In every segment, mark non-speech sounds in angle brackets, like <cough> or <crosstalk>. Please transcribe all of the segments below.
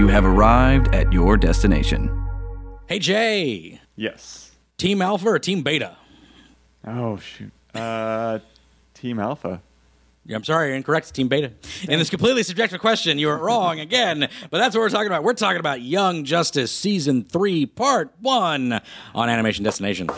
You have arrived at your destination. Hey Jay, Yes. Team Alpha or Team Beta? Oh shoot. Uh, Team Alpha. Yeah, I'm sorry, you're incorrect. It's Team Beta. In this completely subjective question, you are wrong again. But that's what we're talking about. We're talking about Young Justice Season 3, Part 1 on Animation Destination.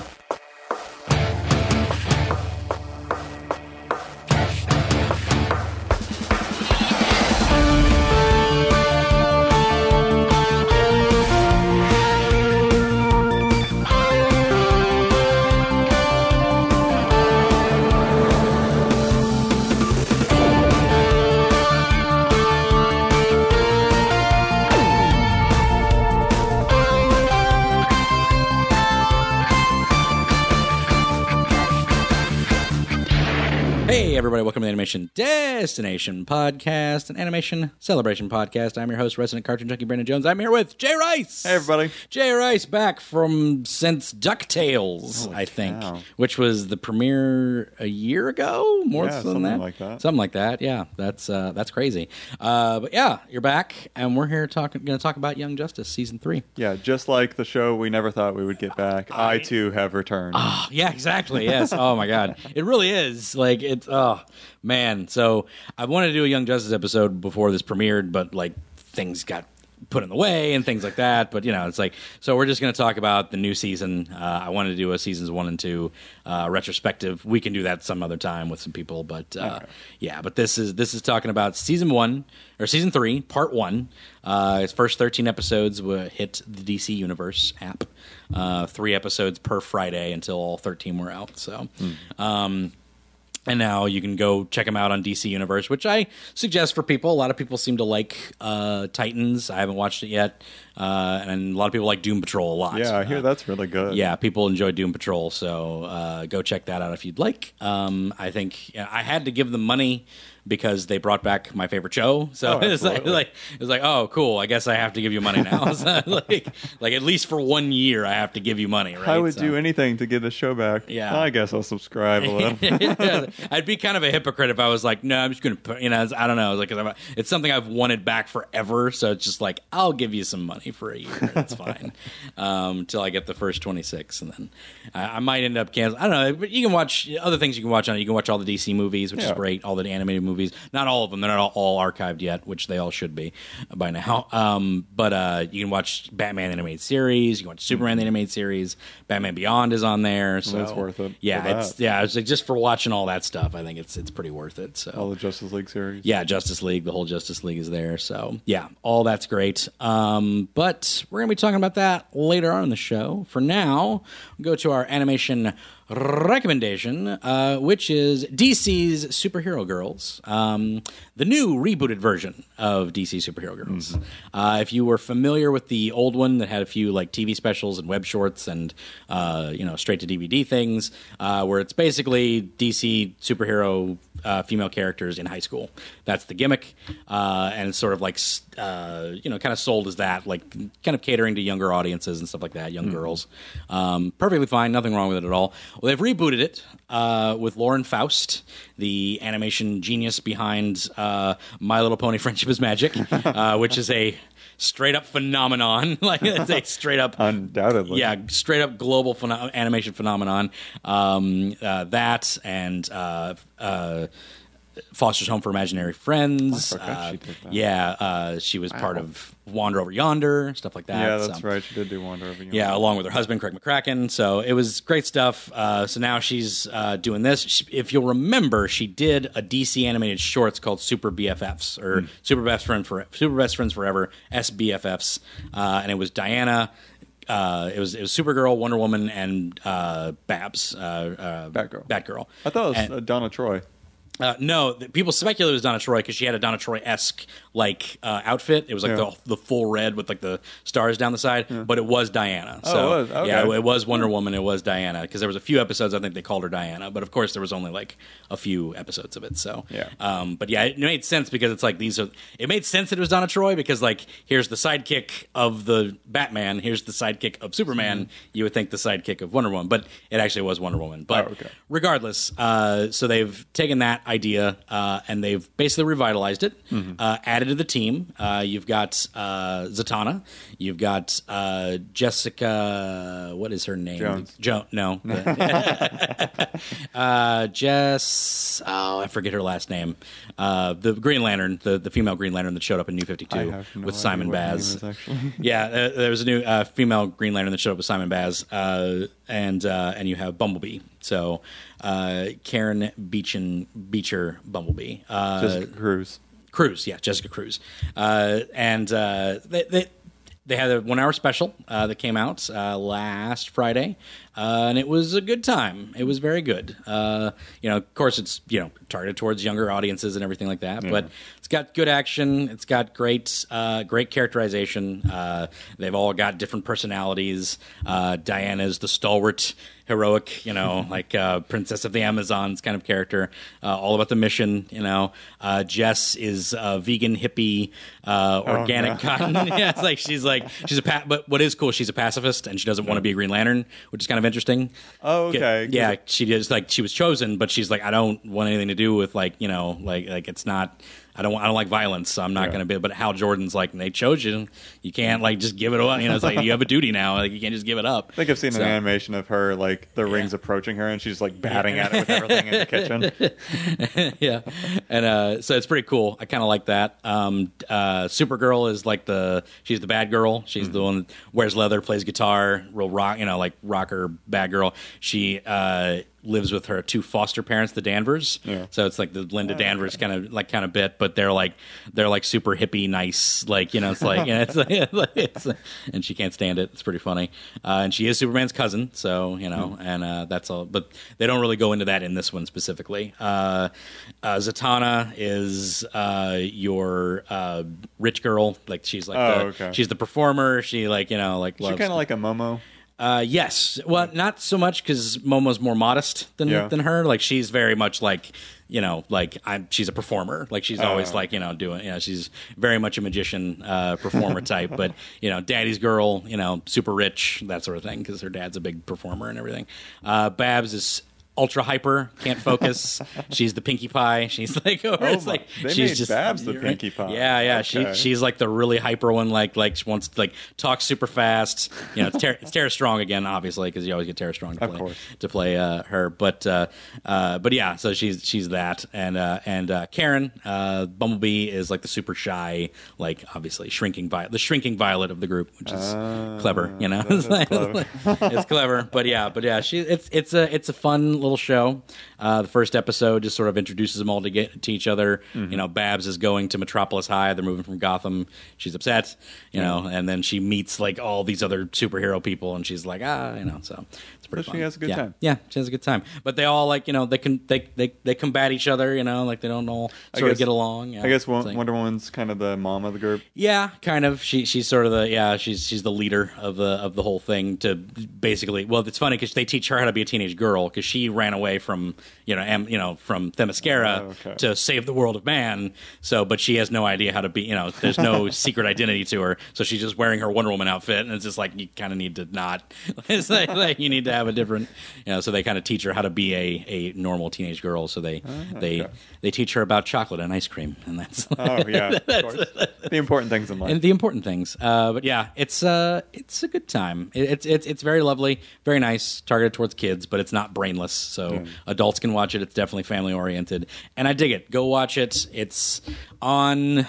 Everybody, welcome to the Animation Destination Podcast, an animation celebration podcast. I'm your host, resident cartoon junkie Brandon Jones. I'm here with Jay Rice. Hey everybody. Jay Rice back from since DuckTales, Holy I think, cow. which was the premiere a year ago, more Yeah, than that. something like that. something like that. Yeah, that's uh, that's crazy. Uh, but yeah, you're back, and we're here talking, going to talk about Young Justice season three. Yeah, just like the show we never thought we would get back, I, too have returned. Oh, yeah, exactly. Yes. oh my God, it really is. Like it's oh man. So I wanted to do a Young Justice episode before this premiered, but like things got put in the way and things like that. But you know, it's like so we're just going to talk about the new season. Uh, I wanted to do a seasons one and two uh, retrospective. We can do that some other time with some people, but uh, yeah. But this is this is talking about season one or season three, part one. Uh, its first thirteen episodes will hit the DC Universe app. Uh, three episodes per Friday until all thirteen were out. So. Um, and now you can go check them out on DC Universe, which I suggest for people. A lot of people seem to like uh, Titans. I haven't watched it yet, uh, and a lot of people like Doom Patrol a lot. yeah, I hear Uh, that's really good. yeah, people enjoy Doom Patrol, so uh, go check that out if you'd like. Um, I think I had to give them money because they brought back my favorite show. So Oh, <laughs> it's like, like it's like, oh, cool. I guess I have to give you money now. <laughs> So, like, like at least for one year, I have to give you money. Right? I would So- do anything to get the show back. Yeah. I guess I'll subscribe a little. <laughs> Yeah, I'd be kind of a hypocrite if I was like, no, I'm just going to put, you know, I don't know. It's like, 'cause I'm- it's something I've wanted back forever. So it's just like, I'll give you some money for a year. It's fine. um, until I get the first 26. And then I, I might end up canceling. I don't know. But you can watch other things you can watch on it. You can watch all the DC movies, which is great. All the animated movies. Not all of them. They're not all, all archived yet, which they all should be by now. Um, but uh, you can watch Batman animated series. You can watch Superman the animated series. Batman Beyond is on there. So That's worth it Yeah, it's yeah, it's like just for watching all that stuff. I think it's it's pretty worth it. So All the Justice League series. yeah, Justice League, the whole Justice League is there. So yeah, all that's great. Um, but we're gonna be talking about that later on in the show. For now, we'll go to our animation recommendation, uh, which is DC's Superhero Girls, um, the new rebooted version of DC Superhero Girls. Uh, if you were familiar with the old one that had a few like TV specials and web shorts and uh, you know straight to DVD things, uh, where it's basically DC superhero uh, female characters in high school. That's the gimmick, uh, and it's sort of like uh, you know, kind of sold as that, like kind of catering to younger audiences and stuff like that, young girls. Um, perfectly fine, nothing wrong with it at all. Well, they've rebooted it uh, with Lauren Faust, the animation genius behind uh, My Little Pony: <laughs> Friendship is Magic, uh, which is a straight up phenomenon. <laughs> like it's a straight up Undoubtedly. yeah, straight up global pheno- animation phenomenon. Um, uh, that and uh, uh, Foster's Home for Imaginary Friends. Uh, she. Yeah, uh, she was part of Wander Over Yonder, stuff like that. Yeah, that's so- right. She did do Wander Over Yonder. yeah, along with her husband Craig McCracken. So it was great stuff. Uh, so now she's uh, doing this. She- If you'll remember, she did a DC animated shorts called Super BFFs or Super Best Friend for Super Best Friends Forever SBFFs, uh, and it was Diana. Uh, it was it was Supergirl, Wonder Woman, and uh, Babs, uh, uh, Batgirl. Batgirl. I thought it was And- uh, Donna Troy. Uh, no, th- people speculate it was Donna Troy because she had a Donna Troy esque like uh, outfit. It was like Yeah. the the full red with like the stars down the side, but it was Diana. Oh, so it was? Okay. yeah, it was Wonder Woman. It was Diana because there was a few episodes I think they called her Diana, but of course there was only like a few episodes of it. So Yeah. um, but yeah, it made sense because it's like these are. It made sense that it was Donna Troy because like here's the sidekick of the Batman, here's the sidekick of Superman. You would think the sidekick of Wonder Woman, but it actually was Wonder Woman. But Oh, okay. regardless, uh, so they've taken that that idea, uh, and they've basically revitalized it, uh, added to the team. Uh, you've got uh, Zatanna, you've got uh, Jessica. What is her name? Jones. Jo- no. <laughs> <laughs> uh, Jess. Oh, I forget her last name. Uh, the Green Lantern, the, the female Green Lantern that showed up in New Fifty Two no with Simon what her name Baz. <laughs> yeah, uh, there was a new uh, female Green Lantern that showed up with Simon Baz, uh, and uh, and you have Bumblebee. So uh, Karen Beechin, Beecher Bumblebee. Uh, Jessica Cruz. Cruz, yeah, Jessica Cruz, uh, and uh, they, they they had a one hour special uh, that came out uh, last Friday, uh, and it was a good time. It was very good. Uh, you know, of course, it's you know targeted towards younger audiences and everything like that, but it's got good action. It's got great uh, great characterization. Uh, they've all got different personalities. Uh, Diana's the stalwart heroic, you know, <laughs> like uh, Princess of the Amazons kind of character, uh, all about the mission. You know, uh, Jess is a vegan hippie, uh, organic no. cotton. <laughs> yeah, it's like she's like she's a pa- but what is cool, she's a pacifist and she doesn't want to be a Green Lantern, which is kind of interesting. Oh, okay. Yeah, she is like she was chosen, but she's like I don't want anything to do with like you know like like it's not. I don't. I don't like violence, so I'm not Yeah. going to be. But Hal Jordan's like, they chose you. You can't like just give it away. You know, it's like you have a duty now. Like you can't just give it up. I think I've seen So- an animation of her, like the rings approaching her, and she's like batting at it with everything in the kitchen. <laughs> yeah, and uh, so it's pretty cool. I kind of like that. Um, uh, Supergirl is like the she's the bad girl. She's Mm-hmm. the one that wears leather, plays guitar, real rock. You know, like rocker bad girl. She uh, lives with her two foster parents, the Danvers. Yeah. So it's like the Linda Oh, Danvers kind of like kind of bit, but they're like they're like super hippie, nice. Like you know, it's like, you know, it's, like, <laughs> it's and she can't stand it. It's pretty funny. Uh, and she is Superman's cousin, so you know, Hmm. and uh, that's all. But they don't really go into that in this one specifically. Uh, uh, Zatanna is uh, your uh, rich girl. Like she's like Oh, the, okay. she's the performer. She like you know like She's kind of like a Momo. Uh, yes. Well, not so much because Momo's more modest than Yeah. than her. Like she's very much like you know, like I'm. She's a performer. Like she's always Oh. like you know doing. You know, she's very much a magician, uh, performer <laughs> type. But you know, daddy's girl. You know, super rich, that sort of thing. Because her dad's a big performer and everything. Uh, Babs is. Ultra hyper, can't focus. <laughs> She's the Pinkie Pie. She's like, <laughs> oh, it's like they she's made just Babs the Pinkie Pie. Yeah, yeah. Okay. She she's like the really hyper one. Like like she wants to like talk super fast. You know, it's, Tara, it's Tara Strong again, obviously, because you always get Tara Strong to play to play uh, her. But uh, uh, but yeah, so she's she's that, and uh, and uh, Karen uh, Bumblebee is like the super shy, like obviously shrinking violet, the shrinking violet of the group, which is clever. You know, that is <laughs> clever. it's clever, but yeah, but yeah, she it's it's a it's a fun little show. Uh, the first episode just sort of introduces them all to get to each other. You know, Babs is going to Metropolis High. They're moving from Gotham. She's upset, you know, and then she meets like all these other superhero people, and she's like, ah, you know, so pretty. She fun. has a good yeah. time. Yeah, she has a good time. But they all like you know they can they they they combat each other. You know, like they don't all sort of get along. Yeah. I guess It's like- Wonder Woman's kind of the mom of the group. yeah, kind of. She she's sort of the yeah. She's she's the leader of the of the whole thing. To basically, well, it's funny because they teach her how to be a teenage girl because she ran away from you know am, you know from Themyscira Oh, okay. to save the world of man. So, but she has no idea how to be. You know, there's no <laughs> secret identity to her. So she's just wearing her Wonder Woman outfit, and it's just like you kind of need to not. <laughs> It's like, like you need to have a different. You know, so they kind of teach her how to be a a normal teenage girl. So they they okay. they teach her about chocolate and ice cream, and that's. Oh yeah, of <laughs> course. the important things in life. and the important things. Uh, but yeah, it's uh, it's a good time. It, it's it's it's very lovely, very nice, targeted towards kids, but it's not brainless, so adults can watch it. It's definitely family oriented, and I dig it. Go watch it. It's on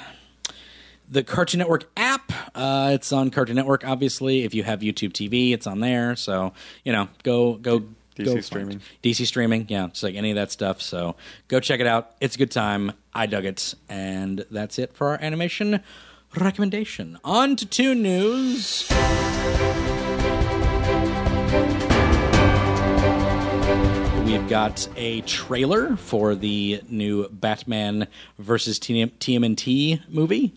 the Cartoon Network app. Uh, it's on Cartoon Network, obviously. If you have YouTube TV, it's on there. So you know, go go. DC go streaming. DC streaming, yeah, it's like any of that stuff. So go check it out. It's a good time. I dug it, and that's it for our animation recommendation. On to two news. We've got a trailer for the new Batman versus TM- TMNT movie.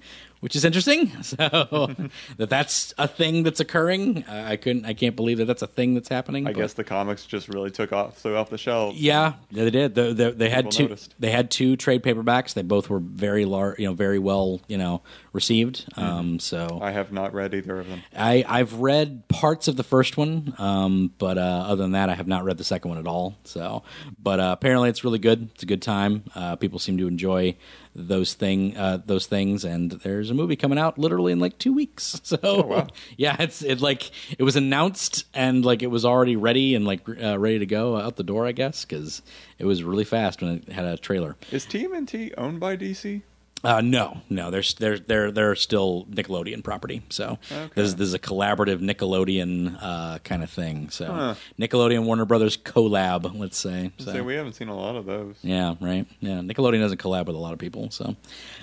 Which is interesting. <laughs> So that that's a thing that's occurring. I I couldn't. I can't believe that that's a thing that's happening. I but- guess the comics just really took off so off the shelves. Yeah, they did. They, they, they had two. noticed. They had two trade paperbacks. They both were very large, you know, very well, you know, received. Mm-hmm. Um, so I have not read either of them. I, I've read parts of the first one, um, but uh, other than that, I have not read the second one at all. So, but uh, apparently, it's really good. It's a good time. Uh, people seem to enjoy those thing uh, those things, and there's a movie coming out literally in like two weeks. <laughs> So, wow. yeah, it's it like it was announced and like it was already ready and like uh, ready to go out the door, I guess, because it was really fast when it had a trailer. Is TMNT owned by DC? Uh, no, no, they're they're they're they're still Nickelodeon property. So Okay. this, this is a collaborative Nickelodeon uh, kind of thing. So Huh. Nickelodeon Warner Brothers collab, let's say. So. Say we haven't seen a lot of those. yeah, right. Yeah, Nickelodeon doesn't collab with a lot of people, so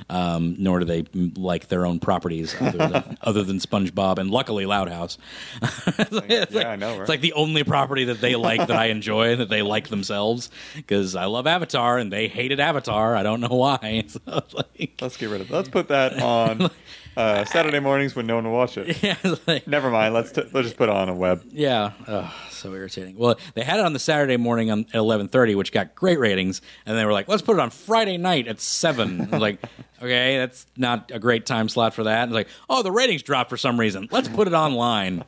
um, nor do they like their own properties other than, <laughs> other than SpongeBob and luckily Loud House. <laughs> It's yeah, I know, right? It's like the only property that they like that I enjoy that they like themselves because I love Avatar and they hated Avatar. I don't know why. <laughs> So, it's like, Let's get rid of. Let's put that on <laughs> uh, Saturday mornings when no one will watch it. <laughs> yeah, like- Never mind. Let's t- let's just put it on a web. Yeah, Ugh, so irritating. Well, they had it on the Saturday morning on, at eleven thirty, which got great ratings, and they were like, "Let's put it on Friday night at 7. Like, <laughs> okay, that's not a great time slot for that. And it's like, oh, the ratings dropped for some reason. Let's put it online.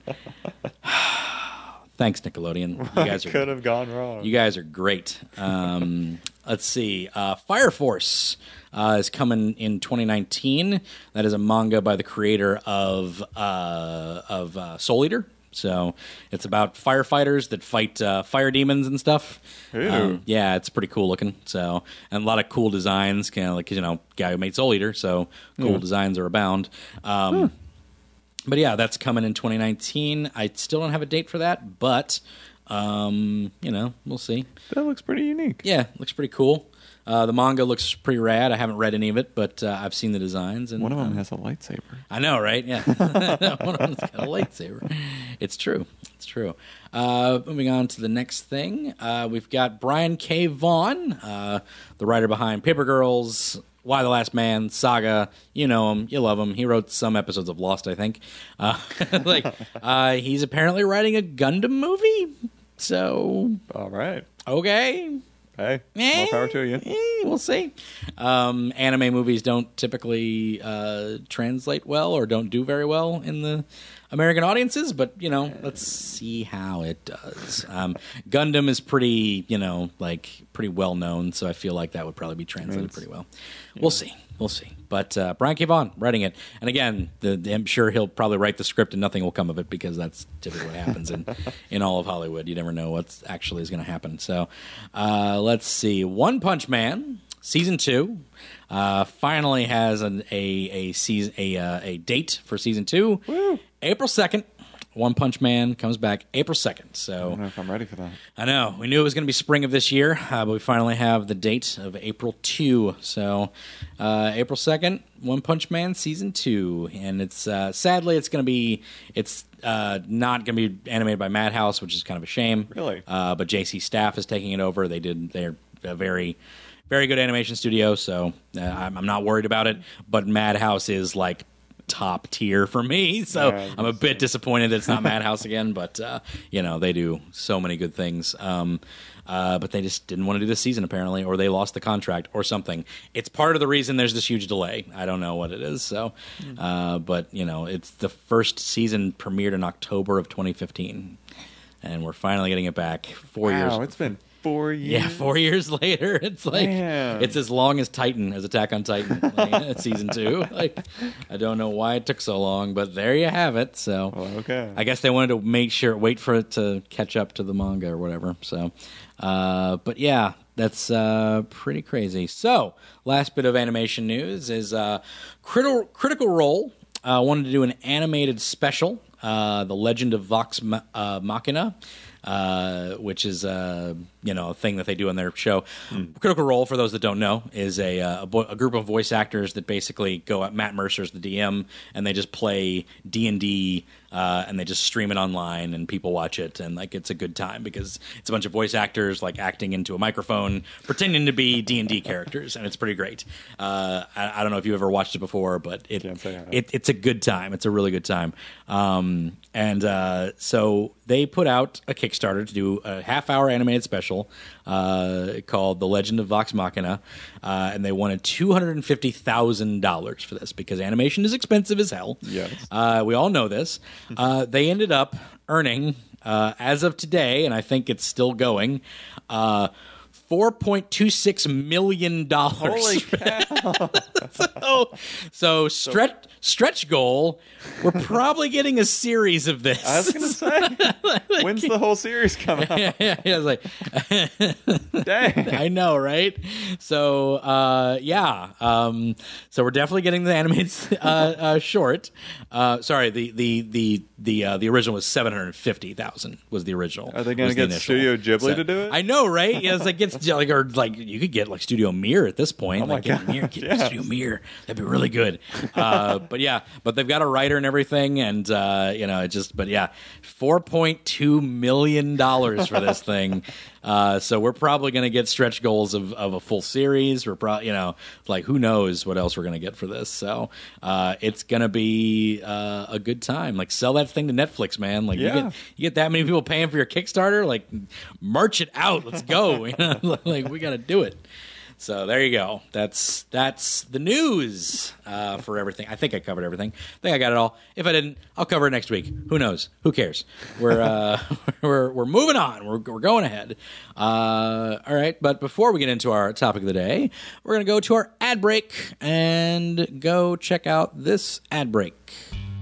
Thanks, Nickelodeon. You <laughs> guys are Could have gone wrong. you guys are great. Um, <laughs> let's see. Uh, Fire Force uh, is coming in 2019. That is a manga by the creator of uh, of uh, Soul Eater. So it's about firefighters that fight uh, fire demons and stuff. Um, yeah, it's pretty cool looking. So and a lot of cool designs, kind of like you know, guy who made Soul Eater. So cool designs are abound. Um, but yeah, that's coming in 2019. I still don't have a date for that, but um, you know, we'll see. that looks pretty unique. Yeah, looks pretty cool. Uh, the manga looks pretty rad. I haven't read any of it, but uh, I've seen the designs. And One of them um, has a lightsaber. I know, right? Yeah, <laughs> one of them's got a lightsaber. It's true. It's true. Uh, moving on to the next thing, uh, we've got Brian K. Vaughan, uh, the writer behind Paper Girls, Y the Last Man, Saga. You know him, you love him. He wrote some episodes of Lost, I think. Uh, <laughs> like, <laughs> uh, he's apparently writing a Gundam movie. So, All right. okay, Hey, Eh, more power to you. eh, we'll see. Um, anime movies don't typically uh, translate well or don't do very well in the American audiences, but you know, let's see how it does. Um, Gundam is pretty, you know, like pretty well known, so I feel like that would probably be translated pretty well. We'll see. We'll see. But uh, Brian K. Vaughan writing it, and again, the, the- I'm sure he'll probably write the script and nothing will come of it because that's typically what happens in <laughs> in all of Hollywood. You never know what's actually is going to happen. So, uh, let's see. One Punch Man season two uh, finally has an, a a season a uh, a date for season two, April second. One Punch Man comes back April second. So I don't know if I'm ready for that. I know. We knew it was going to be spring of this year, uh, but we finally have the date of April 2. So, uh, April 2nd, One Punch Man season 2. And it's uh, sadly, it's going to be, it's uh, not going to be animated by Madhouse, which is kind of a shame. Really? Uh, but JC Staff is taking it over. They did, they're a very, very good animation studio. So, uh, I'm, I'm not worried about it. But Madhouse is like, top tier for me. <laughs> So Yeah, i'm a bit disappointed that it's not <laughs> madhouse again but uh, you know they do so many good things. Um, uh, but they just didn't want to do this season apparently or they lost the contract or something. It's part of the reason there's this huge delay. I don't know what it is so uh, but you know it's the first season premiered in october of 2015 and we're finally getting it back four wow, years it's been four years. yeah, four years later, <laughs> it's like Man. it's as long as Titan, as Attack on Titan, <laughs> like, season two. <laughs> Like, I don't know why it took so long, but there you have it. So, Well, okay. I guess they wanted to make sure, wait for it to catch up to the manga or whatever. So, uh, but yeah, that's uh, pretty crazy. So, last bit of animation news is uh, Critical Critical Role uh, wanted to do an animated special, uh, The Legend of Vox Ma- uh, Machina. Uh, which is uh, you know a thing that they do in their show. Critical Role, for those that don't know, is a uh, a, bo- a group of voice actors that basically go out. Matt Mercer's the DM, and they just play D and D. Uh, and they just stream it online, and people watch it, and like it's a good time because it's a bunch of voice actors like acting into a microphone, pretending to be D and D characters, and it's pretty great. Uh, I, I don't know if you've ever watched it before, but it, Can't say I have. it it's a good time. It's a really good time. Um, and uh, so they put out a Kickstarter to do a half hour animated special uh, called The Legend of Vox Machina. Uh, and they wanted $250,000 for this because animation is expensive as hell. Yes. Uh, we all know this. <laughs> Uh, they ended up earning, uh, as of today, and I think it's still going, uh, $4.26 million. Holy cow! <laughs> so, so stretch stretch goal. We're probably getting a series of this. I was gonna say, <laughs> when's the whole series coming out? <laughs> yeah, yeah, I was like, Dang. I know, right? So, uh, yeah. Um, so we're definitely getting the animated uh, uh, short. Uh, sorry, the the the the uh, the original was seven hundred fifty thousand. Was the original? Are they gonna was the get. Studio Ghibli to do it? I know, right? Yeah, it's like <laughs> it's like or like you could get like Studio Mir at this point. Oh my like get God, Mir, get yes. Studio Mir. That'd be really good. Uh, but yeah, but they've got a writer and everything, and uh, you know, it just. But yeah, four point two million dollars for this thing. Uh, so we're probably going to get stretch goals of, of a full series. We're probably, you know, like who knows what else we're going to get for this. So uh, it's going to be uh, a good time. Like sell that thing to Netflix, man. Like you, get, you get that many people paying for your Kickstarter. Like march it out. Let's go. <laughs> You know, like we got to do it. So there you go. That's that's the news uh, for everything. I think I covered everything. I think I got it all. If I didn't, I'll cover it next week. Who knows? Who cares? We're uh, <laughs> we're we're moving on. We're we're going ahead. Uh, all right. But before we get into our topic of the day, we're gonna go to our ad break and go check out this ad break.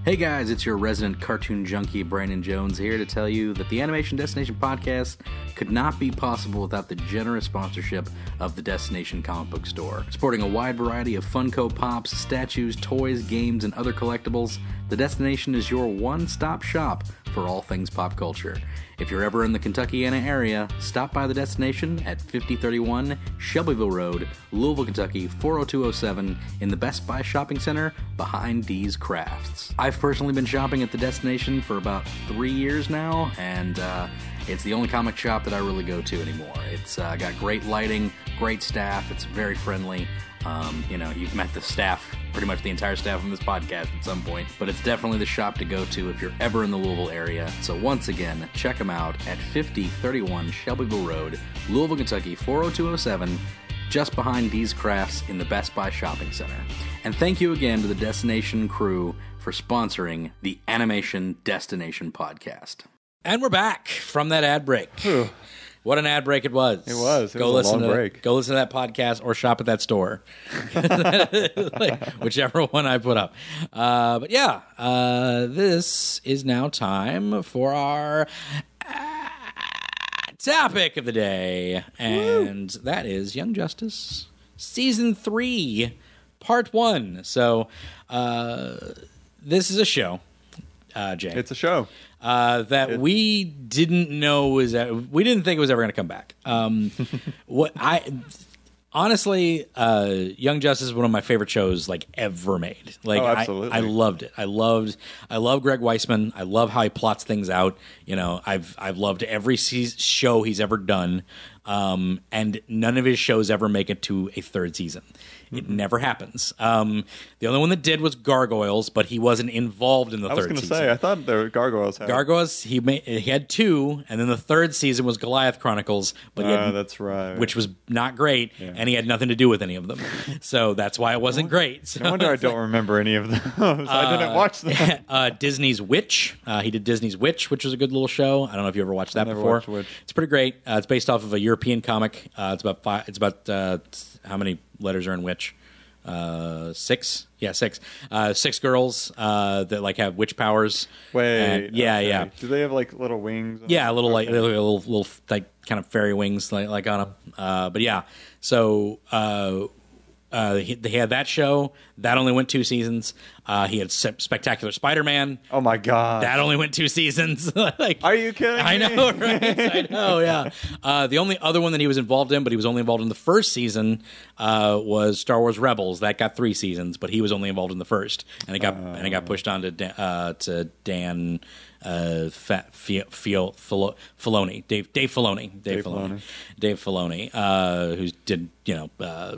Hey guys, it's your resident cartoon junkie, Brandon Jones, here to tell you that the Animation Destination podcast could not be possible without the generous sponsorship of the Destination Comic Book Store. Sporting a wide variety of Funko Pops, statues, toys, games, and other collectibles, the Destination is your one stop shop for all things pop culture. If you're ever in the Kentuckiana area, stop by the destination at 5031 Shelbyville Road, Louisville, Kentucky 40207 in the Best Buy Shopping Center behind D's Crafts. I've personally been shopping at the destination for about three years now, and uh, it's the only comic shop that I really go to anymore. It's uh, got great lighting, great staff, it's very friendly. Um, you know, you've met the staff, pretty much the entire staff from this podcast at some point, but it's definitely the shop to go to if you're ever in the Louisville area. So once again, check them out at 5031 Shelbyville Road, Louisville, Kentucky 40207, just behind D's Crafts in the Best Buy Shopping Center. And thank you again to the Destination crew for sponsoring the Animation Destination podcast. And we're back from that ad break. What an ad break it was. It was. It go was a listen long to break. Go listen to that podcast or shop at that store, <laughs> like, whichever one I put up. Uh, but yeah, uh, this is now time for our uh, topic of the day, and that is Young Justice season three, part one. So uh, this is a show, uh, Jay It's a show. uh, that we didn't know was we didn't think it was ever going to come back. Um, <laughs> what I honestly, uh, Young Justice is one of my favorite shows like ever made. Like Oh, I- absolutely. I, loved it. I loved I love Greg Weisman. I love how he plots things out. You know, I've I've loved every se- show he's ever done. Um, and none of his shows ever make it to a third season. It never happens. Um, the only one that did was Gargoyles, but he wasn't involved in the I was third going to season. say, I thought the gargoyles had. Gargoyles, he made, he had two, and then the third season was Goliath Chronicles, but he Uh, had, that's right. which was not great, and he had nothing to do with any of them. <laughs> so that's why it wasn't great. So no wonder I don't remember any of those. <laughs> I <laughs> didn't watch them. uh, Disney's Witch. Uh, he did Disney's Witch, which was a good little show. I don't know if you ever watched that never before. watched Witch. It's pretty great. Uh, it's based off of a European comic. Uh, it's about five. It's about uh, how many letters are in Witch? Uh, six. Yeah, six. Uh, six girls uh, that like have witch powers. Wait. And- yeah, okay. yeah. Do they have like little wings? Yeah, a little like Okay. a little, little like kind of fairy wings like, like on them. Uh, but yeah, so uh, uh, he, he had that show that only went two seasons. Uh, he had Se- Spectacular Spider-Man Oh my god. that only went two seasons. <laughs> like, Are you kidding I me? know, <laughs> right? I know, yeah. <laughs> Uh, the only other one that he was involved in, but he was only involved in the first season, uh, was Star Wars Rebels. That got three seasons, but he was only involved in the first, and it got and it got pushed on to Dan, uh, to Dan. Uh, Fa- Fi- Fio- Filo- Filoni, Dave, Dave Filoni, Dave, Dave Filoni, Filoni. Dave Filoni, uh, who did you know uh,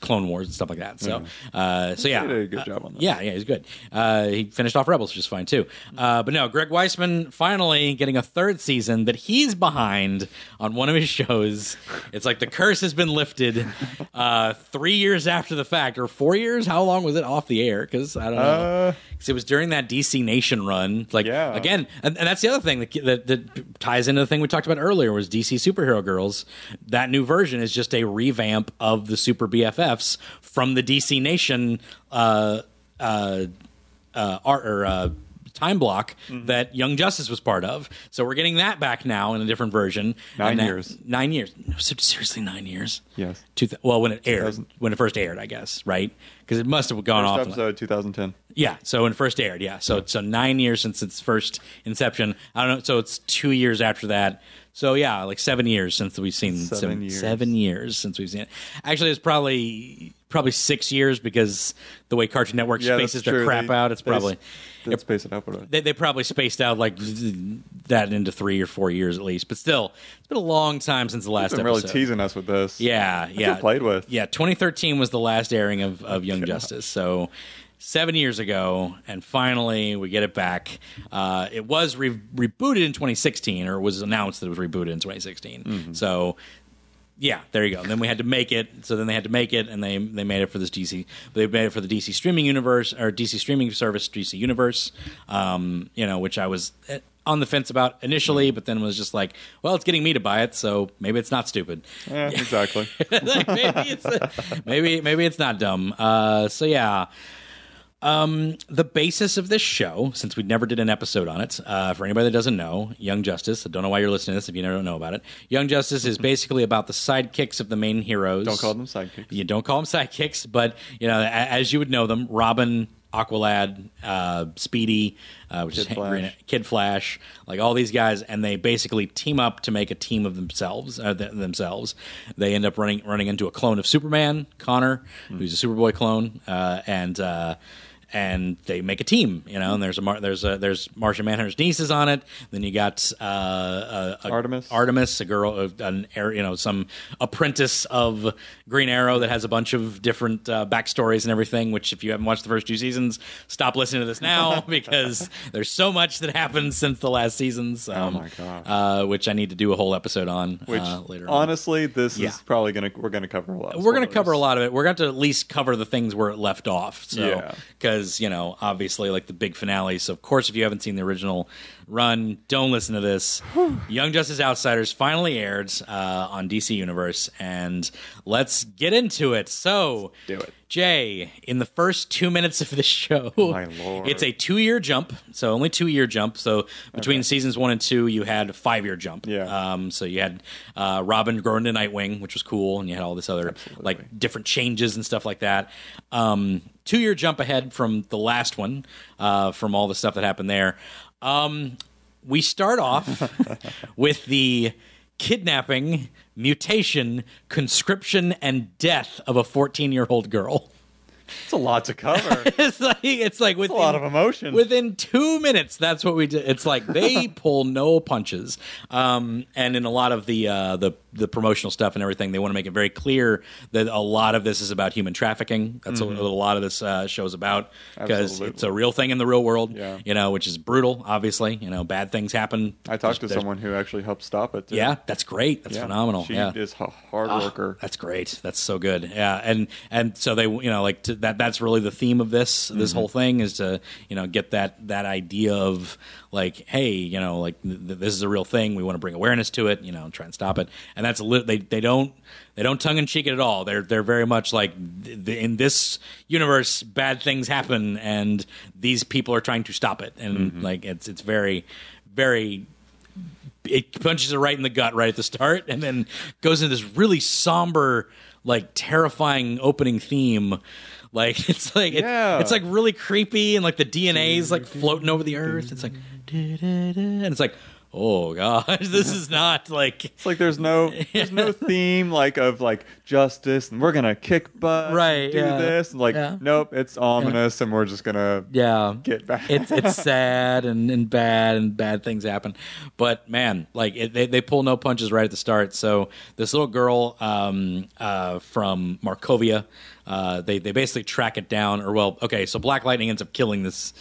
Clone Wars and stuff like that. So, uh, so yeah, He did a good Uh, job on that. Yeah, yeah, he's good. Uh, he finished off Rebels, which is fine too. Uh, but no, Greg Weisman finally getting a third season that he's behind on one of his shows. It's like the curse has been lifted uh, three years after the fact, or four years. How long was it off the air? Because I don't know. Uh, 'Cause it was during that DC Nation run. Like Yeah. again, and, and that's the other thing that, that that ties into the thing we talked about earlier was DC Superhero Girls. That new version is just a revamp of the Super BFFs from the DC Nation uh, uh, uh, art or uh, time block Mm-hmm. that Young Justice was part of. So we're getting that back now in a different version. Nine that- years. Nine years. No, ser- seriously, nine years. Yes. Two th- well, when it aired, when it first aired, I guess, right? Because it must have gone First off. episode 2010. Yeah, so when it first aired, yeah. So so nine years since its first inception. I don't know. So it's two years after that. So yeah, like seven years since we've seen Seven years. seven years since we've seen it. Actually, it's probably probably six years because the way Cartoon Network Yeah, spaces their crap They- out, it's probably Did space it out, they, they probably spaced out like that into three or four years at least. But still, it's been a long time since the last been really teasing us with this. Yeah, yeah. played with. Yeah, 2013 was the last airing of, of Young Justice. So seven years ago, and finally we get it back. Uh, it was re- rebooted in 2016, or it was announced that it was rebooted in 2016. Mm-hmm. So. Yeah, there you go. And then we had to make it. So then they had to make it, and they they made it for this DC. They made it for the DC streaming universe or DC streaming service, DC Universe. Um, you know, which I was eh, on the fence about initially, but then was just like, well, it's getting me to buy it, so maybe it's not stupid. Yeah, exactly. <laughs> like maybe it's <laughs> maybe maybe it's not dumb. Uh, so yeah. Um, the basis of this show, since we never did an episode on it, uh, for anybody that doesn't know, Young Justice. I don't know why you're listening to this if you don't know about it. Young Justice is <laughs> basically about the sidekicks of the main heroes. Don't call them sidekicks. You don't call them sidekicks, but you know, a- as you would know them, Robin, Aqualad, uh, Speedy, uh, which Kid is Flash. Green- Kid Flash, like all these guys, and they basically team up to make a team of themselves. Uh, th- themselves, they end up running running into a clone of Superman, Connor, Hmm. who's a Superboy clone, uh, and. Uh, and they make a team, you know. And there's a Mar- there's a there's Martian Manhunter's nieces on it. Then you got uh, a, a Artemis. Artemis, a girl, uh, an air, you know, some apprentice of Green Arrow that has a bunch of different uh, backstories and everything. Which, if you haven't watched the first two seasons, stop listening to this now <laughs> because there's so much that happened since the last seasons. Um, Oh my gosh. Uh, which I need to do a whole episode on Which uh, later. on. honestly, this Yeah. is probably gonna we're gonna cover a lot. of We're going to cover a lot of it. We're going to at least cover the things where it left off. So, Yeah. You know, obviously, like the big finale. So, of course, if you haven't seen the original run, don't listen to this. <sighs> Young Justice Outsiders finally aired uh, on DC Universe, and let's get into it. So, do it. Jay, in the first two minutes of this show, <laughs> My lord. it's a two-year jump. So only two-year jump. So between seasons one and two, you had a five-year jump. Yeah. Um, so you had uh, Robin growing to Nightwing, which was cool, and you had all this other like different changes and stuff like that. Um, two-year jump ahead from the last one, uh, from all the stuff that happened there. Um, we start off <laughs> with the kidnapping, mutation, conscription, and death of a 14-year-old girl. It's a lot to cover. <laughs> it's like it's like within, a lot of emotion. Within two minutes, that's what we did. It's like they <laughs> pull no punches. Um, and in a lot of the uh, the the promotional stuff and everything, they want to make it very clear that a lot of this is about human trafficking. That's what a lot of this uh, show's about because it's a real thing in the real world. Yeah. You know, which is brutal. Obviously, you know, bad things happen. I talked to someone who actually helped stop it. too. Yeah, that's great. That's Yeah. phenomenal. She yeah. is a hard Ah, worker. That's great. That's so good. Yeah, and and so they, you know, like to, that. That's really the theme of this. This Mm-hmm. whole thing is to, you know, get that that idea of like, hey, you know, like th- th- this is a real thing. We want to bring awareness to it. You know, and try and stop it. And that's a li- they they don't they don't tongue in cheek it at all. They're they're very much like th- th- in this universe, bad things happen, and these people are trying to stop it. And Mm-hmm. like it's it's very very it punches her right in the gut right at the start and then goes into this really somber like terrifying opening theme. Like <laughs> it's like it- Yeah. it's like really creepy and like the DNA is like floating over the earth. It's like <laughs> and it's like oh gosh, <laughs> this is not like It's like there's no there's no theme like of like justice and we're gonna kick butt, Right, Do yeah. this and like Yeah. nope, it's ominous and we're just gonna yeah get back. it's it's sad and, and bad and bad things happen but man like it, they, they pull no punches right at the start so this little girl um, uh, from markovia uh, they, they basically track it down or well okay so black lightning ends up killing this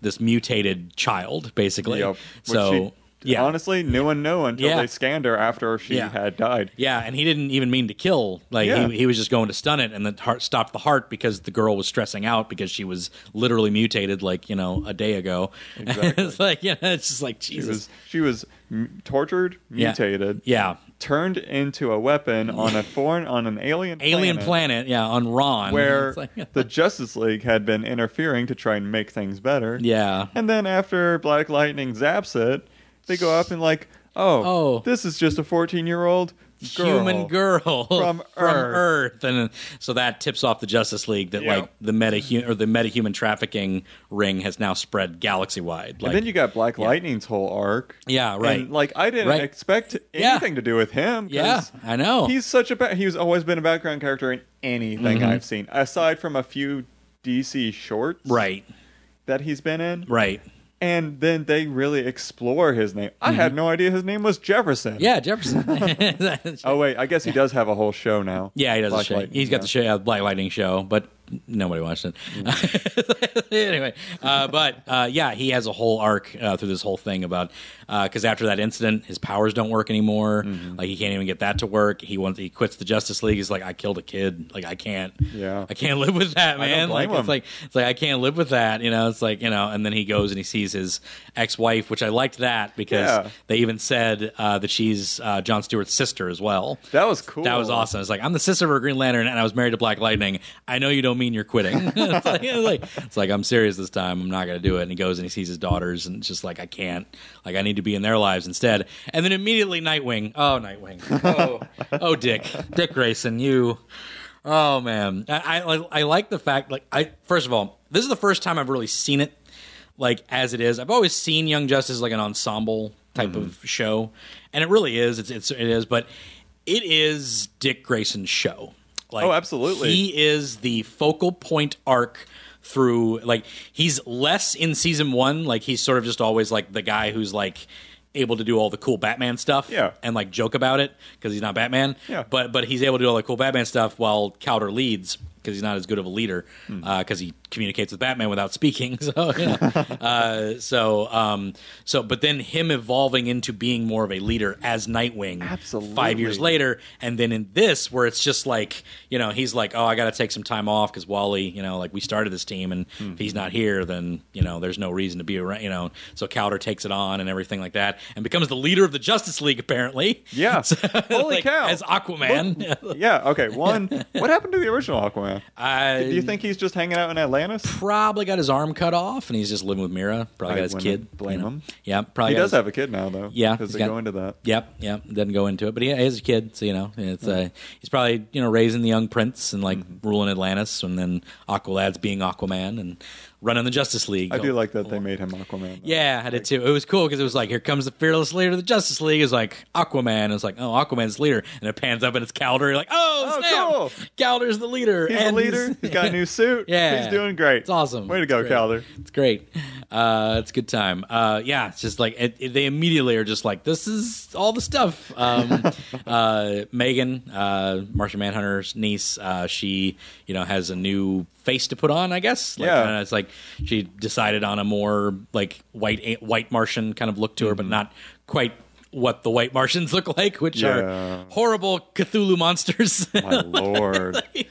this mutated child basically Yep. So she yeah honestly knew and knew until Yeah. they scanned her after she Yeah. had died. Yeah, and he didn't even mean to kill. Like Yeah. he, he was just going to stun it, and the heart stopped the heart because the girl was stressing out because she was literally mutated, like you know, a day ago. <laughs> Exactly. it's like yeah, it's just like She was she was m- tortured, mutated, yeah, turned into a weapon on a foreign on an alien <laughs> alien planet, planet. Yeah, on Rann, where <laughs> like- the Justice League had been interfering to try and make things better. yeah, And then after Black Lightning zaps it, they go up and like, oh, Oh. this is just a 14 year old human girl <laughs> From Earth, and so that tips off the Justice League that Yep. like the meta or the metahuman trafficking ring has now spread galaxy wide. Like, and then you got Black Lightning's whole arc. Yeah, right. And like I didn't Right. expect Yeah. anything to do with him. yeah, I know. He's such a ba- he's always been a background character in anything Mm-hmm. I've seen, aside from a few DC shorts right, that he's been in. right. And then they really explore his name. I had no idea his name was Jefferson. Mm-hmm. Yeah, Jefferson. <laughs> <laughs> Oh wait, I guess he does have a whole show now. Yeah, he does Black a show. Lightning, He's got yeah. the show, yeah, Black Lightning show, but nobody watched it. <laughs> Anyway, uh, but uh, yeah, he has a whole arc uh, through this whole thing about because after that incident, his powers don't work anymore. Mm-hmm. Like he can't even get that to work. He wants he quits the Justice League. He's like, I killed a kid. Like I can't. Yeah. I can't live with that, man. Like blame it's like it's like I can't live with that. You know, it's like you know. And then he goes and he sees his ex-wife, which I liked that because Yeah. they even said uh, that she's uh, John Stewart's sister as well. That was cool. That was awesome. It's like I'm the sister of a Green Lantern, and I was married to Black Lightning. I know you don't mean you're quitting. <laughs> it's, like, it's like it's like I'm serious this time. I'm not going to do it. And he goes and he sees his daughters, and it's just like I can't. Like I need to be in their lives instead. And then immediately Nightwing. Oh, Nightwing. Oh, oh, Dick. Dick Grayson. You. Oh man, I, I I like the fact. Like I first of all, this is the first time I've really seen it like as it is. I've always seen Young Justice like an ensemble type mm-hmm. of show, and it really is. It's, it's it is, but it is Dick Grayson's show. Like, Oh, absolutely. He is the focal point arc through. Like he's less in season one. Like he's sort of just always like the guy who's like able to do all the cool Batman stuff. Yeah. and like joke about it because he's not Batman. Yeah. but but he's able to do all the cool Batman stuff while Kaldur leads because he's not as good of a leader Hmm. because he communicates with Batman without speaking. <laughs> So, you know. <laughs> uh, so, um, so, but then him evolving into being more of a leader as Nightwing, Absolutely. five years later, and then in this where it's just like you know he's like, oh, I got to take some time off because Wally, you know, like we started this team, and Hmm. if he's not here, then you know there's no reason to be around, you know. So Kaldur takes it on and everything like that, and becomes the leader of the Justice League apparently. Yeah. <laughs> So, Holy like, cow. As Aquaman. Yeah. Okay. One. what happened to the original Aquaman? I, Do you think he's just hanging out in Atlantis? probably got his arm cut off and he's just living with Mera. Probably I got his kid. blame you know. him. Yeah, probably He does his- have a kid now, though. Yeah, because he's they got- go into that. Yep, yep. Doesn't go into it, but he has a kid, so you know, it's uh, he's probably you know raising the young prince and like Mm-hmm. ruling Atlantis, and then Aqualad's being Aquaman and running the Justice League. I do like that they made him Aquaman. though. Yeah, I did too. It was cool because it was like, here comes the fearless leader of the Justice League. It's like Aquaman. It's like, oh, Aquaman's leader, and it pans up and it's Kaldur. You're like, oh, Oh, snap! cool. Kaldur's the leader. He's and the leader. he's got a new suit. <laughs> Yeah. He's doing great. It's awesome. Way to It's go, great. Kaldur. It's great. Uh, it's a good time. Uh, yeah, it's just like it, it- they immediately are just like this is all the stuff. Um, <laughs> uh, Megan, uh, Martian Manhunter's niece, uh, she you know has a new face to put on. I guess. Like, Yeah. kinda- it's like she decided on a more like white white Martian kind of look to her, Mm-hmm. but not quite. What the white Martians <laughs> look like, which Yeah. are horrible Cthulhu monsters. <laughs> My lord. <laughs> Like,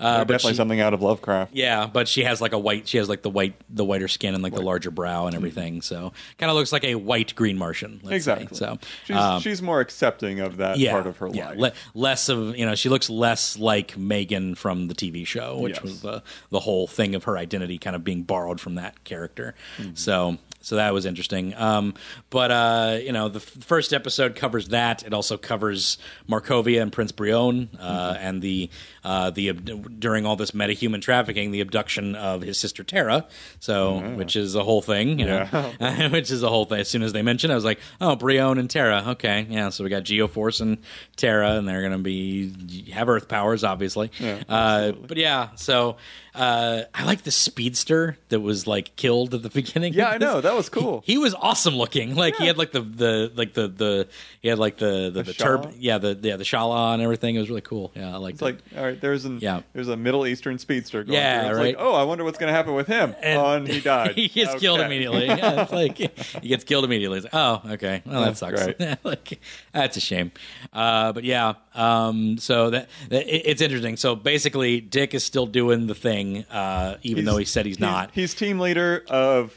uh, but definitely she- something out of Lovecraft. yeah, but she has like a white. She has like the white, the whiter skin and like the larger brow and everything. So kind of looks like a white Green Martian. let's say. Exactly. So she's um, she's more accepting of that yeah, part of her yeah, life. le- less of you know. She looks less like Megan from the TV show, which Yes. was the the whole thing of her identity kind of being borrowed from that character. Mm-hmm. So. So that was interesting, um, but uh, you know the f- first episode covers that. It also covers Markovia and Prince Brion, uh, Mm-hmm. and the uh, the during all this metahuman trafficking, the abduction of his sister Tara. So, which is a whole thing, you know, <laughs> which is a whole thing. As soon as they mentioned, it, I was like, oh, Brion and Tara. Okay, yeah. So we got Geoforce and Tara, and they're going to be have Earth powers, obviously. Yeah, uh, but yeah, so uh, I like the speedster that was like killed at the <laughs> beginning. Yeah, I know. That was cool. He, he was awesome looking. Like he had like the the like the the he had like the the, the, turb yeah the yeah the shala and everything. It was really cool. Yeah, I liked It's it. like, all right, there's an Yeah. there's a Middle Eastern speedster. Going Yeah, through. It's right. Like, oh, I wonder what's going to happen with him. And- oh, and he died. <laughs> he gets killed immediately. Yeah, it's like he gets killed immediately. It's like, oh, okay. Well, that sucks. great. <laughs> like, that's a shame. Uh, but yeah, um, so that, that it- it's interesting. So basically, Dick is still doing the thing, uh, even though he said he's, not. He's team leader of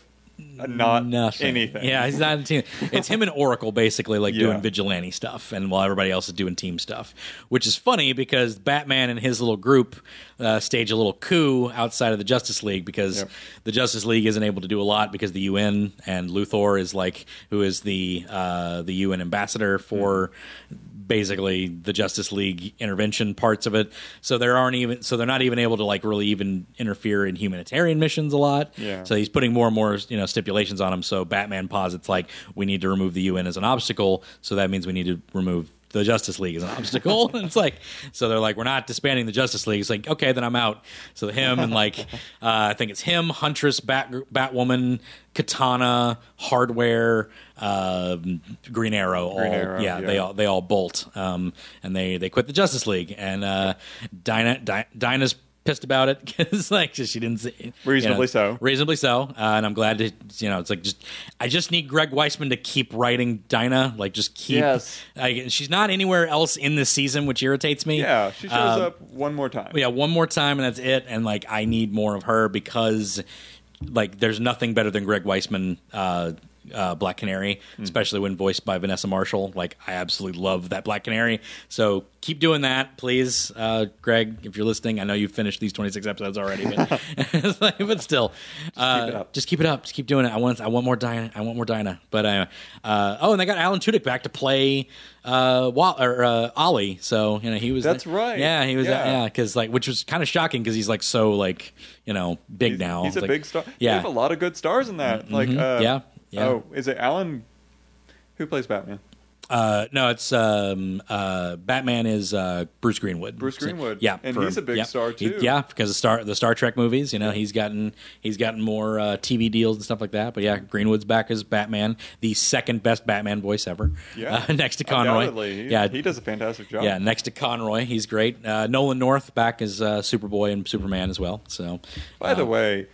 not Nothing. anything. Yeah, he's not a team. It's him and Oracle basically like Yeah. doing vigilante stuff, and while everybody else is doing team stuff, which is funny because Batman and his little group uh, stage a little coup outside of the Justice League because Yep. the Justice League isn't able to do a lot because the UN and Luthor is like who is the uh, the UN ambassador for. Basically, the Justice League intervention parts of it, so there aren't even so they're not even able to like really even interfere in humanitarian missions a lot. Yeah. So he's putting more and more you know stipulations on him. So Batman posits like we need to remove the UN as an obstacle. So that means we need to remove the Justice League is an <laughs> obstacle. and <laughs> it's like so they're like we're not disbanding the Justice League. It's like okay then I'm out. So him and like <laughs> uh, I think it's him, Huntress, Bat Batwoman, Katana, Hardware. Uh, Green Arrow, all, Green Arrow, yeah, yeah. they all they all bolt, um, and they they quit the Justice League, and uh, Dinah Dinah's pissed about it <laughs> because like she didn't see, you Reasonably know, so. reasonably so, uh, and I'm glad to you know it's like just I just need Greg Weisman to keep writing Dinah, like just keep. Yes. Like, she's not anywhere else in this season, which irritates me. Yeah, she shows Um, up one more time. yeah, one more time and that's it. And like, I need more of her because like, there's nothing better than Greg Weisman, uh, uh, Black Canary, Hmm. especially when voiced by Vanessa Marshall. Like, I absolutely love that Black Canary. So keep doing that, please, uh, Greg. If you're listening, I know you've finished these 26 episodes already, but, <laughs> <laughs> but still, uh, it up. just keep it up. Just keep doing it. I want, I want more Dinah. I want more Dinah. But uh, uh, oh, and they got Alan Tudyk back to play uh, Wa- or uh, Ollie. So you know he was. That's right. Yeah, he was. Yeah. Yeah, because like, which was kind of shocking because he's like so like you know big he's, now. He's a Like, big star. Yeah, They have a lot of good stars in that. Like, Mhm. uh, Yeah, yeah. Oh, is it Alan? Who plays Batman? Uh, no, it's um, uh, Batman is uh, Bruce Greenwood. Bruce So, Greenwood. yeah, And he's a big yeah. star, He- too. yeah, because of Star the Star Trek movies. You know, he's gotten he's gotten more uh, TV deals and stuff like that. But yeah, Greenwood's back as Batman, the second best Batman voice ever. Yeah, uh, <laughs> next to Conroy. He, yeah, he does a fantastic job. Yeah, next to Conroy, he's great. Uh, Nolan North back as uh, Superboy and Superman as well. So, By the uh, way,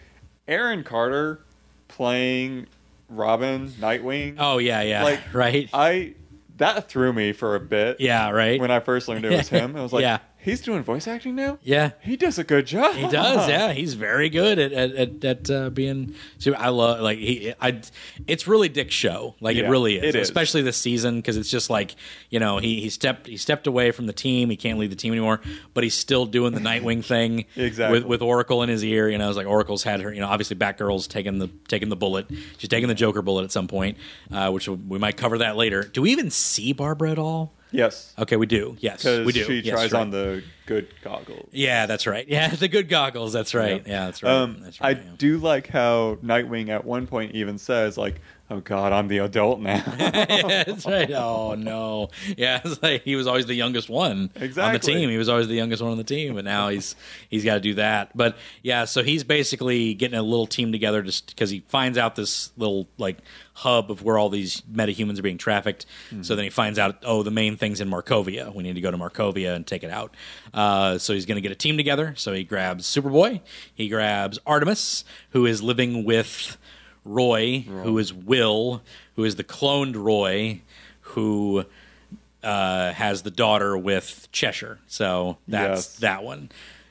Aaron Carter playing Robin, Nightwing. oh yeah, yeah, Like, <laughs> right, I that threw me for a bit. yeah, right. When I first learned it was <laughs> him, I was like, Yeah. He's doing voice acting now. yeah, He does a good job. He does, <laughs> yeah. He's very good at at, at, at uh, being. I love like he. I. It's really Dick's show. Like it really is, it is. especially this season because it's just like you know he he stepped he stepped away from the team. He can't lead the team anymore, but he's still doing the Nightwing thing <laughs> Exactly. with with Oracle in his ear. You know, it's like Oracle's had her. You know, obviously Batgirl's taking the taking the bullet. She's taking the Joker bullet at some point, uh, which we might cover that later. Do we even see Barbara at all? Yes, Okay, we do. Yes, because we do. she Yes, tries right. on the good goggles. Yeah, that's right. <laughs> Yeah, the good goggles. That's right. Yeah, that's right. Um, that's I yeah. do like how Nightwing at one point even says like, "Oh God, I'm the adult now." <laughs> That's right. Oh no. Yeah, it's like he was always the youngest one on the team. He was always the youngest one on the team, but now he's he's got to do that. But yeah, so he's basically getting a little team together just because he finds out this little like hub of where all these metahumans are being trafficked. Hmm. So then he finds out, oh, the main thing's in Markovia. We need to go to Markovia and take it out. Uh, so he's going to get a team together. So he grabs Superboy. He grabs Artemis, who is living with Roy, who is Will, who is the cloned Roy, who uh, has the daughter with Cheshire. So that's Yes. that one.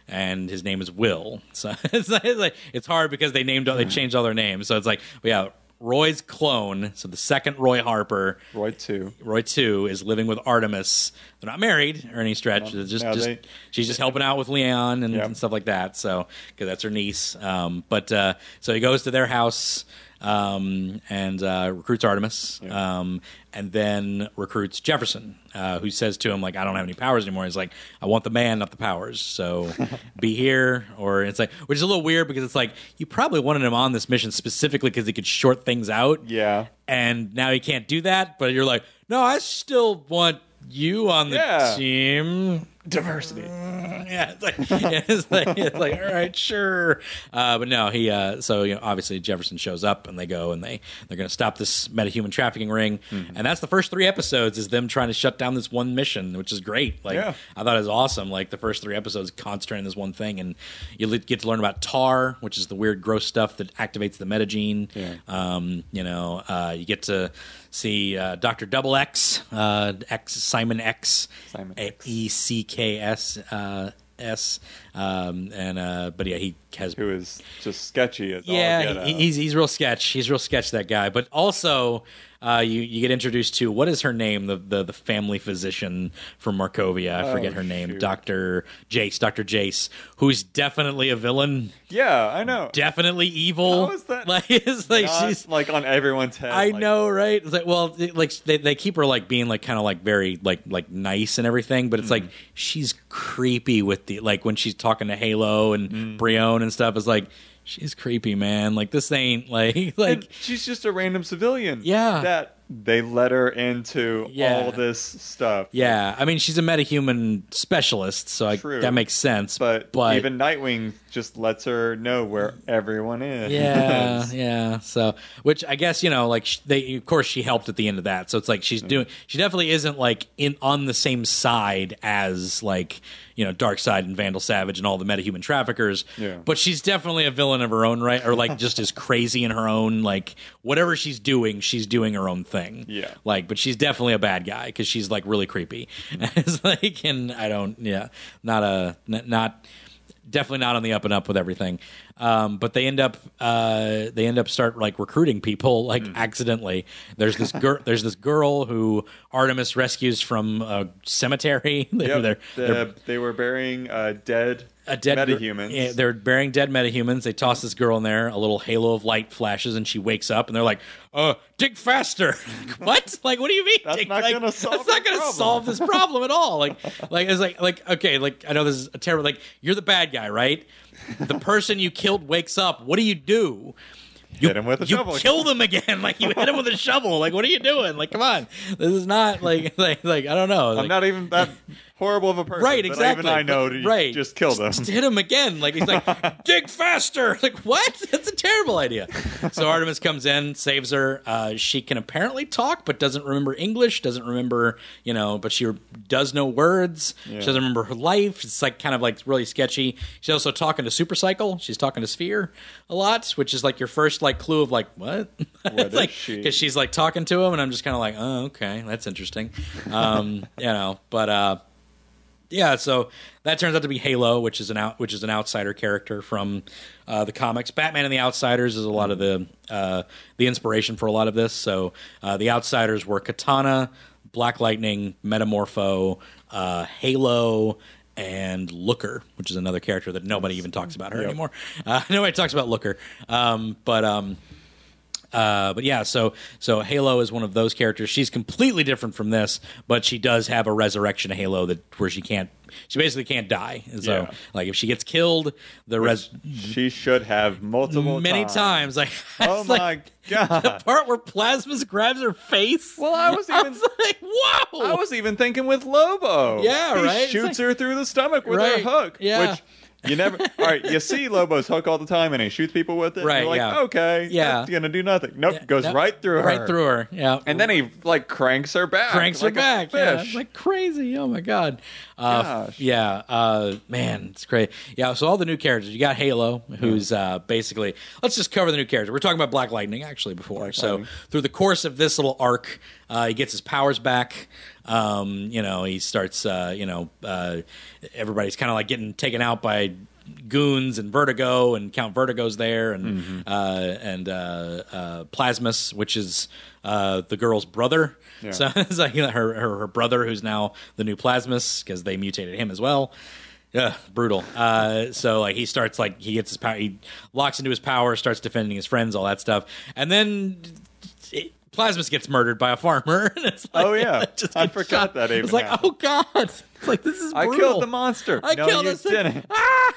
And his name is Will. <laughs> So it's, like, it's, hard because they named they changed all their names. So it's like, but yeah, Roy's clone. So the second Roy Harper, Roy too. Roy two, is living with Artemis. They're not married or any stretch. No, just, no, just they- she's just helping out with Lian and, Yep. and stuff like that. So because that's her niece. Um, but uh, so he goes to their house. Um, and uh, recruits Artemis, um, and then recruits Jefferson, uh, who says to him like, "I don't have any powers anymore." He's like, "I want the man, not the powers. So <laughs> be here." Or it's like, which is a little weird because it's like you probably wanted him on this mission specifically because he could short things out Yeah. and now he can't do that. But you're like, no, I still want you on the Yeah. team. Diversity. Yeah, it's like, it's like, it's like, all right, sure. Uh, but no, he. Uh, so you know, obviously Jefferson shows up, and they go and they they're going to stop this metahuman trafficking ring, Mm-hmm. and that's the first three episodes is them trying to shut down this one mission, which is great. Like Yeah. I thought it was awesome. Like the first three episodes concentrating on this one thing, and you get to learn about tar, which is the weird, gross stuff that activates the metagene. Yeah. Um, you know, uh, you get to see uh, Doctor Double X, uh, X Simon X, Simon A- X. E C K S uh, S, um, and uh, but yeah, he has Who is just sketchy as all yeah, get he, he's he's real sketch. He's real sketch that guy. But also, uh, you you get introduced to what is her name? The the, the family physician from Markovia. I Oh, forget her name. Doctor Jace. Doctor Jace, who's definitely a villain. Yeah, I know. Definitely evil. How is that Like <laughs> it's like she's like on everyone's head. I like, know, right? It's like, well, it- like they, they keep her like being like kind of like very like like nice and everything, but it's Mm-hmm. like she's creepy with the like when she's talking to Halo and Mm. Brion and stuff. It's like she's creepy, man. Like this ain't <laughs> like And like she's just a random civilian. Yeah. That they let her into Yeah. all this stuff. yeah. I mean, she's a metahuman specialist, so I, that makes sense. But, but even Nightwing just lets her know where everyone is. yeah, <laughs> yeah. So, which I guess you know, like they, of course, she helped at the end of that. So it's like she's mm. doing. She definitely isn't like in on the same side as like you know Darkseid and Vandal Savage and all the metahuman traffickers. Yeah. But she's definitely a villain of her own right, or like just as crazy in her own like whatever she's doing, she's doing her own thing. Yeah. Like, but she's definitely a bad guy because she's like really creepy. <laughs> it's like, and I don't, yeah, not a n- not definitely not on the up and up with everything. Um, but they end up uh, they end up start like recruiting people like Hmm. accidentally. There's this girl. there's this girl who Artemis rescues from a cemetery. <laughs> They're- Yep. they're- The- they're they were burying uh, dead, a dead metahumans. Yeah, they're burying dead metahumans. They toss this girl in there. A little halo of light flashes, and she wakes up. And they're like, "Uh, dig faster." <laughs> what? Like, what do you mean? That's dig? not like, gonna solve That's not going to problem. solve this problem at all. Like, <laughs> like it's like like okay, like I know this is a terrible. Like, you're the bad guy, right? The person you killed wakes up. What do you do? You, Hit him with a you shovel kill them again. <laughs> Like you hit him with a shovel. Like what are you doing? Like come on, this is not like like like I don't know. I'm not even that horrible of a person. Right, exactly. Even I know to right. just kill them. Just hit him again. Like he's like, <laughs> dig faster. <laughs> Like what? That's a terrible idea. So Artemis comes in, saves her. Uh, she can apparently talk, but doesn't remember English. Doesn't remember, you know, but she does know words. Yeah. She doesn't remember her life. It's like kind of like really sketchy. She's also talking to Supercycle. She's talking to Sphere a lot, which is like your first like clue of like what? What It's <laughs> is like she? because she's like talking to him, and I'm just kind of like, oh, okay, that's interesting. Um, you know, but uh, yeah, so that turns out to be Halo, which is an out, which is an outsider character from uh, the comics. Batman and the Outsiders is a lot of the uh, the inspiration for a lot of this. So uh, the Outsiders were Katana, Black Lightning, Metamorpho, uh, Halo. And Looker, which is another character that nobody even talks about her Yep. anymore. Uh, <laughs> nobody talks about Looker, um, but um, uh, but yeah, so so Halo is one of those characters. She's completely different from this, but she does have a resurrection Halo that where she can't, she basically can't die. And so Yeah. like if she gets killed, the res she should have multiple many times. Like <laughs> Oh my like my the part where Plasmus grabs her face. Well, I was <laughs> I even was like, whoa! I was even thinking with Lobo. Yeah, he right? Shoots like- her through the stomach with Right, her hook. yeah. Which you never. all right, you see Lobo's hook all the time, and he shoots people with it. and Right, You're like, yeah. okay, Yeah. that's gonna do nothing. Nope, Yeah, goes no, right through her. right through her. Yeah, And then he like cranks her back. cranks like her back. A Yeah, like crazy. Oh my god. Uh, Gosh. Yeah. Uh, man, it's great. Yeah. So all the new characters. You got Halo, who's uh, basically. Let's just cover the new characters. We're talking about Black Lightning actually before. so Lightning. through the course of this little arc, uh, he gets his powers back. Um, you know, he starts. Uh, you know, uh, everybody's kind of like getting taken out by goons and Vertigo, and Count Vertigo's there, and Mm-hmm. uh, and uh, uh, Plasmus, which is uh, the girl's brother. Yeah. So <laughs> it's like her, her her brother, who's now the new Plasmus, because they mutated him as well. Yeah, brutal. Uh, so like he starts like he gets his power, he locks into his power, starts defending his friends, all that stuff, and then. Plasmus gets murdered by a farmer. <laughs> and it's like, Oh, yeah. <laughs> I forgot that It's like, oh god, it's like this is. Brutal. I killed the monster. I no, killed you didn't. Ah!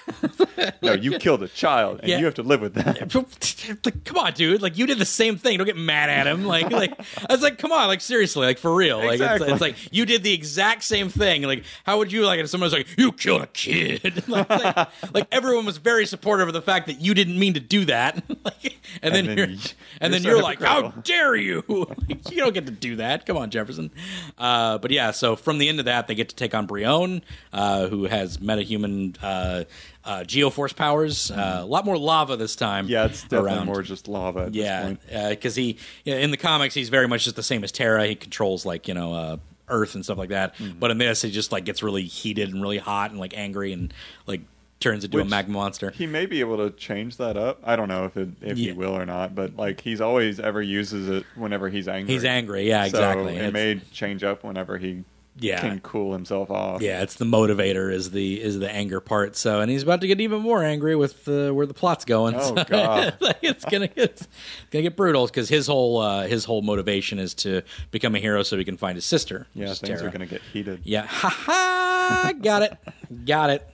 No, you killed a child, and Yeah. you have to live with that. <laughs> like, come on, dude! Like you did the same thing. Don't get mad at him. Like, like I was like, come on, like seriously, like for real. Like Exactly. it's, it's like you did the exact same thing. Like, how would you like if someone was like, you killed a kid? <laughs> like, like, like, everyone was very supportive of the fact that you didn't mean to do that. <laughs> like, and then, then you're, you- and then so you're like, how dare you? like, you don't get to do that. Come on, Jefferson. Uh, but yeah, so from the end of that, they get to take on Brion, uh, who has metahuman uh, uh, geoforce powers. Uh, a lot more lava this time. Yeah, it's definitely around. more just lava. At Yeah, because he in the comics he's very much just the same as Terra. He controls like you know uh, Earth and stuff like that. Mm-hmm. But in this, he just like gets really heated and really hot and like angry and like turns into a Which- magma monster. He may be able to change that up. I don't know if it, if Yeah. he will or not, but like he's always ever uses it whenever he's angry. He's angry, yeah, So exactly. it It's- may change up whenever he Yeah. can cool himself off. Yeah, it's the motivator is the is the anger part. So, and he's about to get even more angry with uh, where the plot's going. Oh, So, God. <laughs> like, it's gonna get gonna get brutal because his whole uh, his whole motivation is to become a hero so he can find his sister. Yeah, things Terra. are going to get heated. Yeah, ha ha, got it, got it.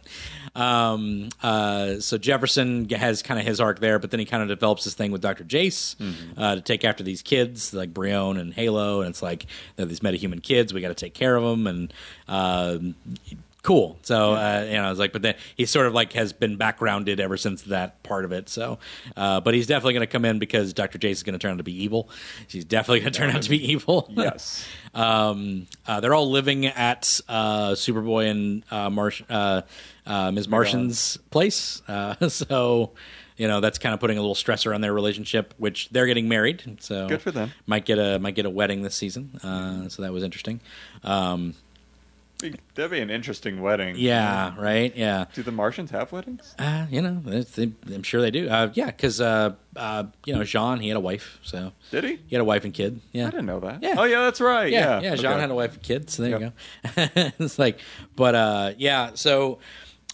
Um, uh, so Jefferson has kind of his arc there, but then he kind of develops this thing with Doctor Jace uh, to take after these kids like Brion and Halo, and it's like they're these metahuman kids. We got to take care of them, and uh, cool. So uh, you know, I was like, but then he sort of like has been backgrounded ever since that part of it. So, uh, but he's definitely going to come in because Doctor Jace is going to turn out to be evil. She's definitely going to turn out to be evil. <laughs> Yes. Um, uh, they're all living at uh, Superboy and uh, Marsh, uh, uh, Ms. Martian's place. Uh, <laughs> so, you know, that's kind of putting a little stressor on their relationship, which they're getting married. So Good for them. Might get a might get a wedding this season. Uh, so that was interesting. Um, That'd be an interesting wedding. yeah, right. Yeah. Do the Martians have weddings? Uh, you know, they, I'm sure they do. Uh, yeah, because uh, uh, you know, J'onn he had a wife, so Did he? he had a wife and kid. Yeah, I didn't know that. Yeah. Oh yeah, that's right. yeah, Yeah. yeah. J'onn Okay. had a wife and kids, so there Yep. you go. <laughs> it's like, but uh, yeah. So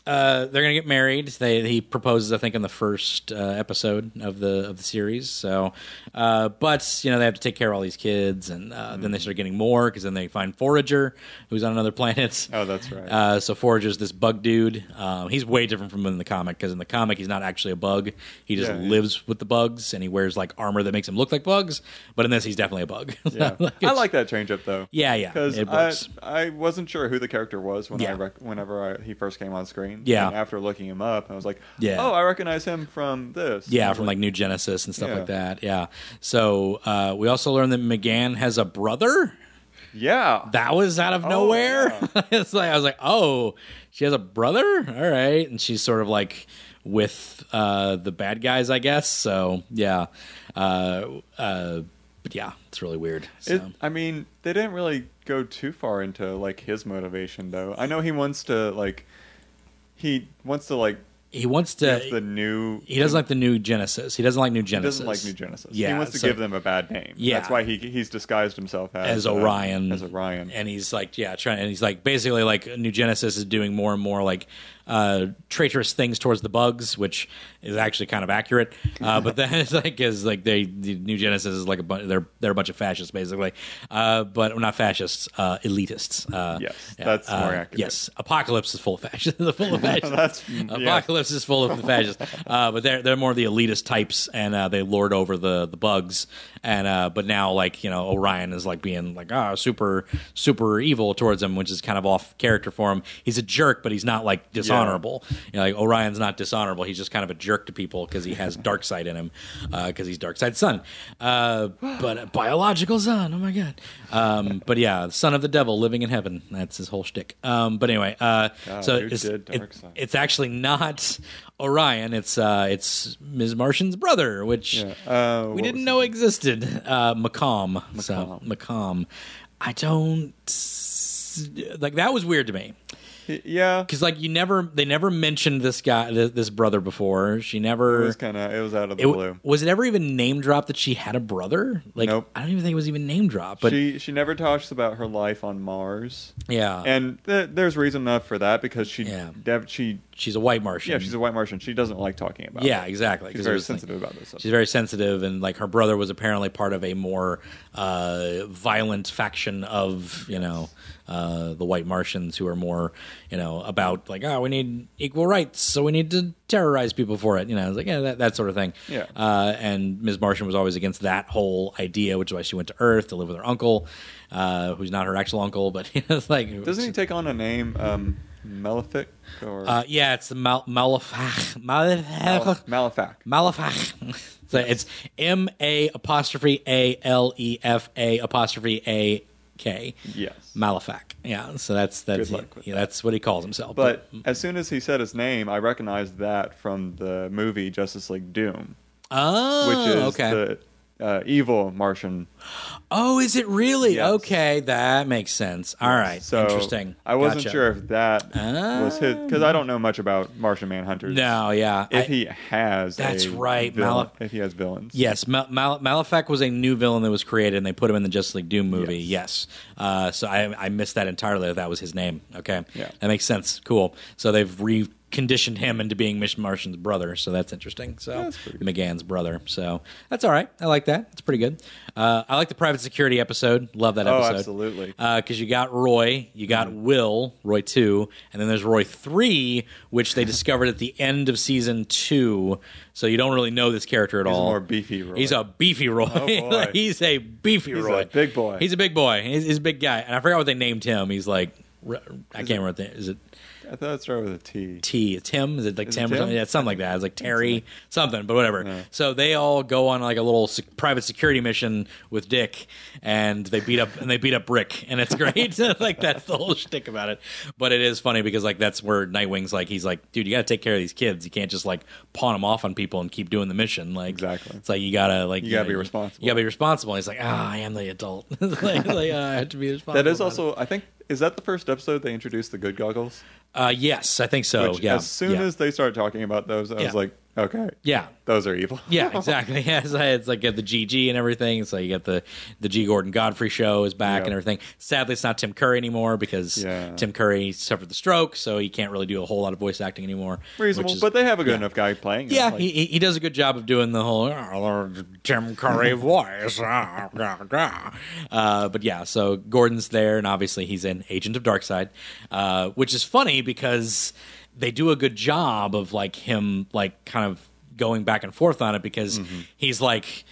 uh, they're gonna get married. They he proposes, I think, in the first uh, episode of the of the series. So, uh, but you know they have to take care of all these kids, and uh, then they Mm-hmm. start getting more because then they find Forager, who's on another planet. <laughs> Oh, that's right. Uh, so Forager's this bug dude. Um, he's way different from in the comic because in the comic he's not actually a bug. He just Yeah, yeah. lives with the bugs and he wears like armor that makes him look like bugs. But in this, he's definitely a bug. <laughs> yeah. I like that change up though. Yeah, yeah, Because I. I wasn't sure who the character was when I rec- whenever I, he first came on screen. Yeah. And after looking him up, I was like, Yeah. oh, I recognize him from this. Yeah, from like New Genesis and stuff Yeah. like that. Yeah. So uh, we also learned that M'gann has a brother. yeah. That was out of Oh, nowhere. <laughs> it's like I was like, oh, she has a brother. All right, and she's sort of like with uh, the bad guys, I guess. So yeah, uh, uh, but yeah, it's really weird. So. It, I mean, they didn't really go too far into like his motivation though. I know he wants to like he wants to like he wants to. give the new he doesn't like the new Genesis. He doesn't like New Genesis. he doesn't like New Genesis. Yeah, he wants to so- give them a bad name. Yeah. that's why he he's disguised himself as, as uh, Orion, as Orion. and he's like, yeah, trying, and he's like, basically, like New Genesis is doing more and more like uh, traitorous things towards the bugs, which is actually kind of accurate. Uh, <laughs> but then it's like, is like they the New Genesis is like a bunch, they're they're a bunch of fascists basically, uh, but not fascists, uh, elitists. Uh, Yes, that's uh, more accurate. Yes, Apokolips is full of fascists. <laughs> full of <laughs> fascists. Yeah. Apokolips is full of the fascists, uh, but they're they're more the elitist types, and uh, they lord over the the bugs. And uh, but now, like you know, Orion is like being like ah super super evil towards him, which is kind of off character for him. He's a jerk, but he's not like dishonorable. You know, like Orion's not dishonorable. He's just kind of a jerk to people because he has Darkseid in him, because he's Darkseid son, uh, but a biological son. Oh my god! Um, but yeah, son of the devil living in heaven. That's his whole shtick. Um, but anyway, uh, God, so it's, it- it's actually not Orion. It's uh, it's Ms. Martian's brother, which Yeah. Uh, we didn't know existed. Uh, M'comm. So M'comm. M'comm. I don't like that was weird to me <laughs> yeah, because like you never they never mentioned this guy this, this brother before. She never. it was kind of it was out of the it blue. was it ever even name dropped that she had a brother? Like Nope. I don't even think it was even name dropped. But she she never talks about her life on Mars, yeah, and th- there's reason enough for that because she Yeah. dev- she she's a white Martian. yeah she's a white Martian. She doesn't like talking about. Yeah, it. exactly. She's very was like- sensitive about this. Stuff. She's very sensitive, and like her brother was apparently part of a more uh, violent faction of you know uh, the White Martians who are more you know about like oh we need equal rights, so we need to terrorize people for it. You know, it's like yeah that, that sort of thing. Yeah. Uh, and Ms. Martian was always against that whole idea, which is why she went to Earth to live with her uncle, uh, who's not her actual uncle, but <laughs> it's like Doesn't he take on a name, um, Malefic or Uh, yeah, it's the Mal- Malefach. Malefach. Mal- Malefac? Malefach. <laughs> so it's M A apostrophe A L E F A apostrophe A K. Yes. Malefach. Yeah. So that's that's with yeah, that. that's what he calls himself. But as soon as he said his name, I recognized that from the movie Justice League Doom, oh, which is okay. the uh, evil Martian. oh, is it really? Yes. Okay, that makes sense. All right, So interesting. I wasn't Gotcha. sure if that was his because I don't know much about Martian Manhunters. No, yeah. If I- he has, That's right, villain- Male- if he has villains, Yes, Mal- Mal- was a new villain that was created, and they put him in the Justice League Doom movie. Yes, Uh, so I, I missed that entirely. That that was his name. Okay, Yeah. that makes sense. Cool. So they've reconditioned him into being Ms. Martian's brother. So that's interesting. So That's. M'gann's brother. So that's all right. I like that. It's pretty good. Uh, I like the private security episode. Love that episode. Oh, episode. absolutely. Because you got Roy, you got Mm-hmm. Will, Roy two, and then there's Roy three, which they discovered at the end of season two. So you don't really know this character at He's a all. more beefy Roy. He's a beefy Roy. Oh, <laughs> he's a beefy He's Roy. a big boy. He's a big boy. He's, he's a big guy. And I forgot what they named him. He's like, I can't remember. What they, is it I thought it started with a T. T? Tim? Is it like Is it Tim, or something? Yeah, something like that. It's like Terry, something, but whatever. Yeah. So they all go on like a little sec- private security mission with Dick, and they beat up and they beat up Brick, and it's great. <laughs> like that's the whole shtick about it. But it is funny because like that's where Nightwing's like he's like, dude, you got to take care of these kids. You can't just like pawn them off on people and keep doing the mission. Like Exactly. It's like you gotta like You gotta know, be responsible. You gotta be responsible. He's like, ah, I am the adult. <laughs> like, like, uh, I have to be responsible. That is about it. also, I think, is that the first episode they introduced the good goggles? Uh, yes, I think so. Which, yeah. as soon yeah. as they started talking about those, I Yeah. was like, okay, yeah. those are evil. Yeah, <laughs> exactly. Yeah, <laughs> it's, it's like you got the GG and everything. So you get the the G Gordon Godfrey show is back Yeah. and everything. Sadly, it's not Tim Curry anymore because Yeah. Tim Curry suffered the stroke, so he can't really do a whole lot of voice acting anymore. Reasonable, is- but they have a good enough guy playing. Yeah, Like, he, he does a good job of doing the whole "Oh, Tim Curry <laughs> voice. ah." Uh, but yeah, so Gordon's there, and obviously he's an agent of Darkseid, uh, which is funny because they do a good job of like him, like kind of going back and forth on it because Mm-hmm. he's like.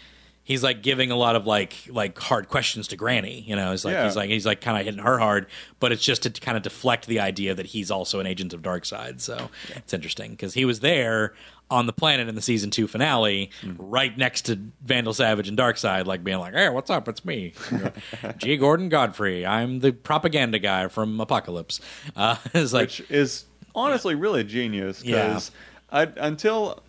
He's like giving a lot of like like hard questions to Granny, you know. He's like Yeah. he's like he's like kind of hitting her hard, but it's just to kind of deflect the idea that he's also an agent of Darkseid. So it's interesting because he was there on the planet in the season two finale, right next to Vandal Savage and Darkseid, like being like, "Hey, what's up? It's me, <laughs> G. Gordon Godfrey. I'm the propaganda guy from Apokolips." Uh, <laughs> it's like, which is honestly really genius Yeah. because I until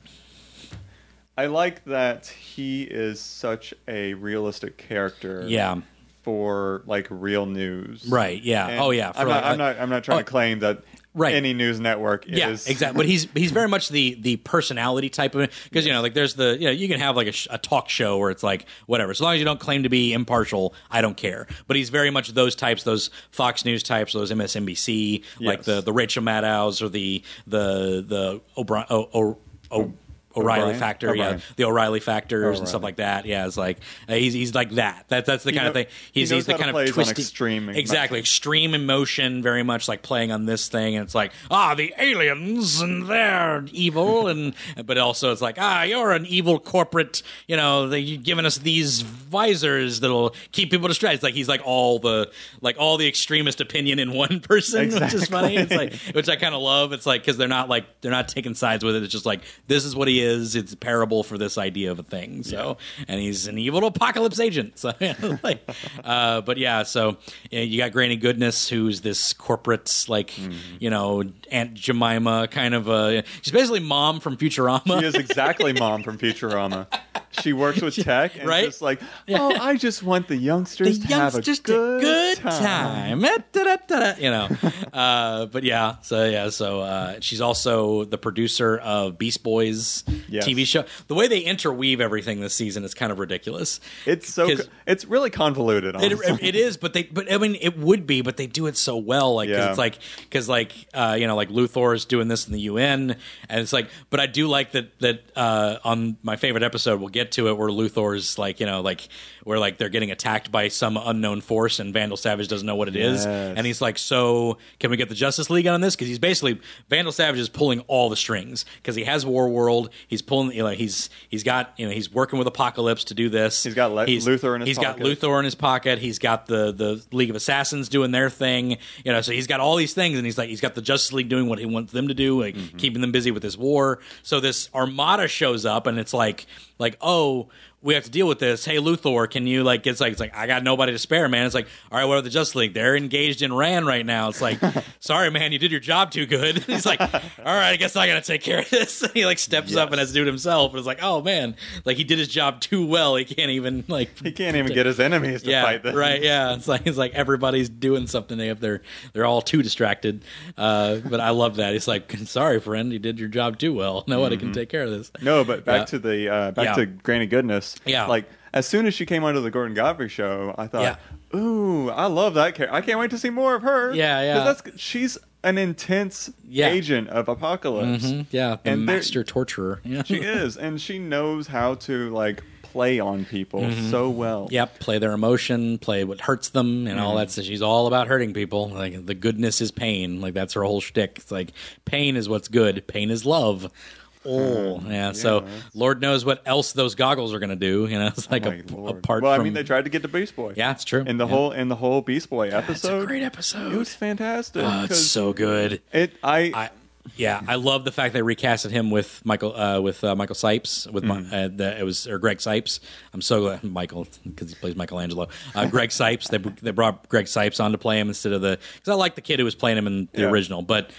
I like that he is such a realistic character. yeah, For like real news, right, yeah, And oh yeah. for I'm, like- not, I'm not. I'm not trying oh, to claim that right. any news network Yeah, is exactly. But he's he's very much the the personality type of it because you know like there's the you know you can have like a, sh- a talk show where it's like whatever as long as you don't claim to be impartial I don't care. But he's very much those types, those Fox News types, those MSNBC like the the Rachel Maddows or the the the O'Brien. O, o, o, O'Reilly O'Brien? factor, yeah, the O'Reilly factors and stuff like that. Yeah, it's like uh, he's he's like that. That that's the He kind of thing. He's knows he's the kind of twisty, extreme emotion. exactly extreme emotion, very much like playing on this thing, and it's like ah, the aliens and they're evil, <laughs> and but also it's like ah, you're an evil corporate, you know, they you've given us these visors that'll keep people distracted. It's like he's like all the like all the extremist opinion in one person, which is funny. It's like which I kind of love. It's like because they're not like they're not taking sides with it. It's just like this is what he is. It's a parable for this idea of a thing. So and he's an evil Apokolips agent. So <laughs> like, uh, but yeah. So you, know, you got Granny Goodness, who's this corporate like you know Aunt Jemima kind of a. She's basically mom from Futurama. She is exactly mom from Futurama. she works with tech, and Right? just like, oh, I just want the the youngsters have a youngsters good, to good time. time. Eh, You know, <laughs> uh, but yeah, so yeah, so uh, she's also the producer of Beast Boys Yes. TV show. The way they interweave everything this season is kind of ridiculous. It's so, it's really convoluted. It, it is, but they, but I mean, it would be, but they do it so well. Like, Yeah. it's like, because like, uh, you know, like Luthor is doing this in the UN, and it's like, but I do like that that uh, on my favorite episode, we'll get to it where Luthor's like, you know, like where like they're getting attacked by some unknown force, and Vandal Savage doesn't know what it is, Yes. and he's like, so can we get the Justice League on this? Because he's basically Vandal Savage is pulling all the strings because he has War World, he's pulling, you know, he's he's got, you know, he's working with Apokolips to do this. He's got Le- Luthor in his pocket. He's got pocket. Luthor in his pocket. He's got the the League of Assassins doing their thing. You know, so he's got all these things, and he's like he's got the Justice League doing what he wants them to do, like Mm-hmm. keeping them busy with this war. So this Armada shows up, and it's like like oh. We have to deal with this. Hey, Luthor, can you like? It's like it's like I got nobody to spare, man. It's like, all right, what are the Justice League? They're engaged in Rann right now. It's like, <laughs> sorry, man, you did your job too good. <laughs> He's like, all right, I guess I gotta take care of this. <laughs> he like steps up and has to do it himself, and it's like, oh man, like he did his job too well. He can't even like he can't even get his enemies to yeah, fight them. right. Yeah, it's like it's like everybody's doing something. They have their they're all too distracted. Uh, but I love that. It's like, sorry, friend, you did your job too well. Nobody can take care of this. No, but back Yeah. to the uh, back Yeah. to Granny Goodness. Yeah. like as soon as she came onto the Gordon Godfrey show, I thought, Yeah. "Ooh, I love that character. I can't wait to see more of her." Yeah, yeah. that's she's an intense Yeah. agent of Apokolips. Mhm, Yeah, the And master torturer. Yeah. She is, and she knows how to like play on people Mm-hmm. so well. Yep, play their emotion, play what hurts them, and Mm-hmm. all that. So she's all about hurting people. Like the goodness is pain. Like that's her whole shtick. It's like pain is what's good. Pain is love. Oh, yeah. so that's- Lord knows what else those goggles are going to do. You know, <laughs> it's like Oh a, apart well, from. I mean, they tried to get to Beast Boy. yeah, it's true. And the Yeah. whole and the whole Beast Boy episode. it's a great episode. it was fantastic. Oh, it's so good. it I, I yeah, I love the fact they recasted him with Michael uh, with uh, Michael Cipes with Mm. my, uh, the, it was or Greg Cipes. I'm so glad Michael because he plays Michelangelo. Uh, Greg Cipes. They they brought Greg Cipes on to play him instead of the because I like the kid who was playing him in the Yeah. original, but.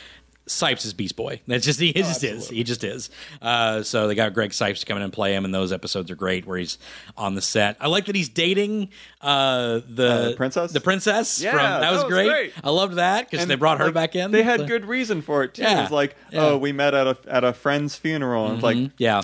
Cipes is Beast Boy. That's just he just is. He just is. Uh, so they got Greg Cipes to come in and play him, and those episodes are great where he's on the set. I like that he's dating uh, the Uh, the princess? The princess. Yeah, from, that, that was, was great. great. I loved that because they brought her like, back in. They had So- good reason for it too. Yeah. It was like, Yeah. oh, we met at a at a friend's funeral. And It's like Yeah.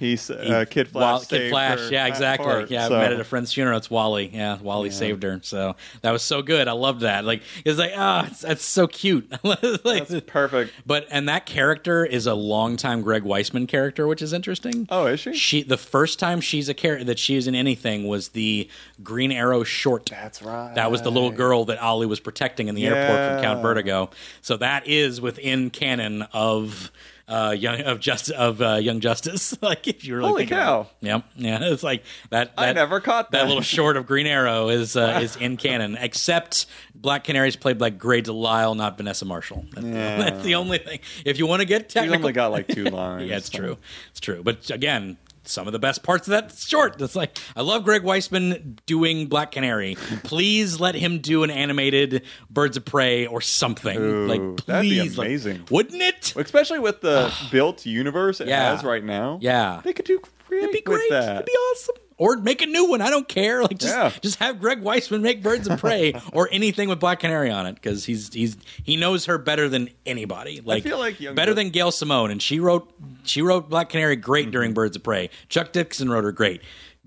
He's uh, Kid Flash. Wall- Kid Flash, yeah, exactly. part, yeah, so- I met at a friend's funeral. It's Wally. Yeah, Wally saved her. So that was so good. I loved that. Like it's like ah, it's, that's so cute. <laughs> Like, That's perfect. but and that character is a longtime Greg Weisman character, which is interesting. Oh, is she? She the first time she's a character that she is in anything was the Green Arrow short. That's right. That was the little girl that Ollie was protecting in the airport from Count Vertigo. So that is within canon of uh, young of just of uh, Young Justice. <laughs> like if you really Holy think cow. Yep. Yeah. It's like that. I that- never caught that. little short of Green Arrow is uh, is <laughs> in canon, except Black Canary's played by Grey DeLisle, not Vanessa Marshall. That's, Yeah. <laughs> that's the only thing. If you want to get technical, only got like two lines. yeah, it's so- true. It's true. But again, some of the best parts of that short. It's like I love Greg Weisman doing Black Canary. Please let him do an animated Birds of Prey or something. Ooh, like that'd be please, like- amazing. wouldn't it? Especially with the <sighs> built universe it Yeah. has right now. Yeah. They could do great It'd be with great. that. It'd be awesome. Or make a new one. I don't care. Like just Yeah. just have Greg Weisman make Birds of Prey <laughs> or anything with Black Canary on it because he's he's he knows her better than anybody. Like, feel like better than Gail Simone, and she wrote she wrote Black Canary great Mm-hmm. during Birds of Prey. Chuck Dixon wrote her great.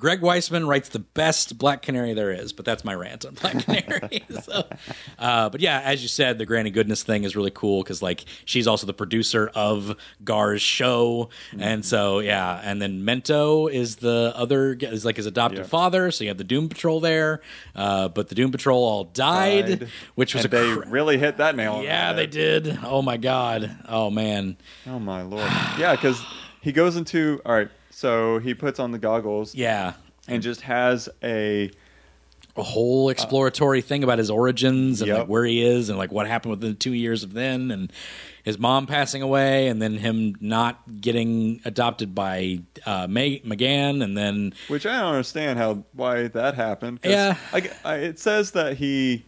Greg Weisman writes the best Black Canary there is, but that's my rant on Black Canary. <laughs> <laughs> so, uh, but yeah, as you said, the Granny Goodness thing is really cool because like she's also the producer of Gar's show, and so yeah, and then Mento is the other is like his adopted Yeah. father. So you have the Doom Patrol there, uh, but the Doom Patrol all died, Died. which was and a they cra- really hit that nail. on the head. yeah, head. they did. Oh my god. Oh man. Oh my lord. yeah, because he goes into all right. So he puts on the goggles Yeah. and just has a a whole exploratory thing about his origins and Yep. like where he is and like what happened within two years of then and his mom passing away and then him not getting adopted by uh, M'gann and then which I don't understand how why that happened. Yeah. like I, it says that he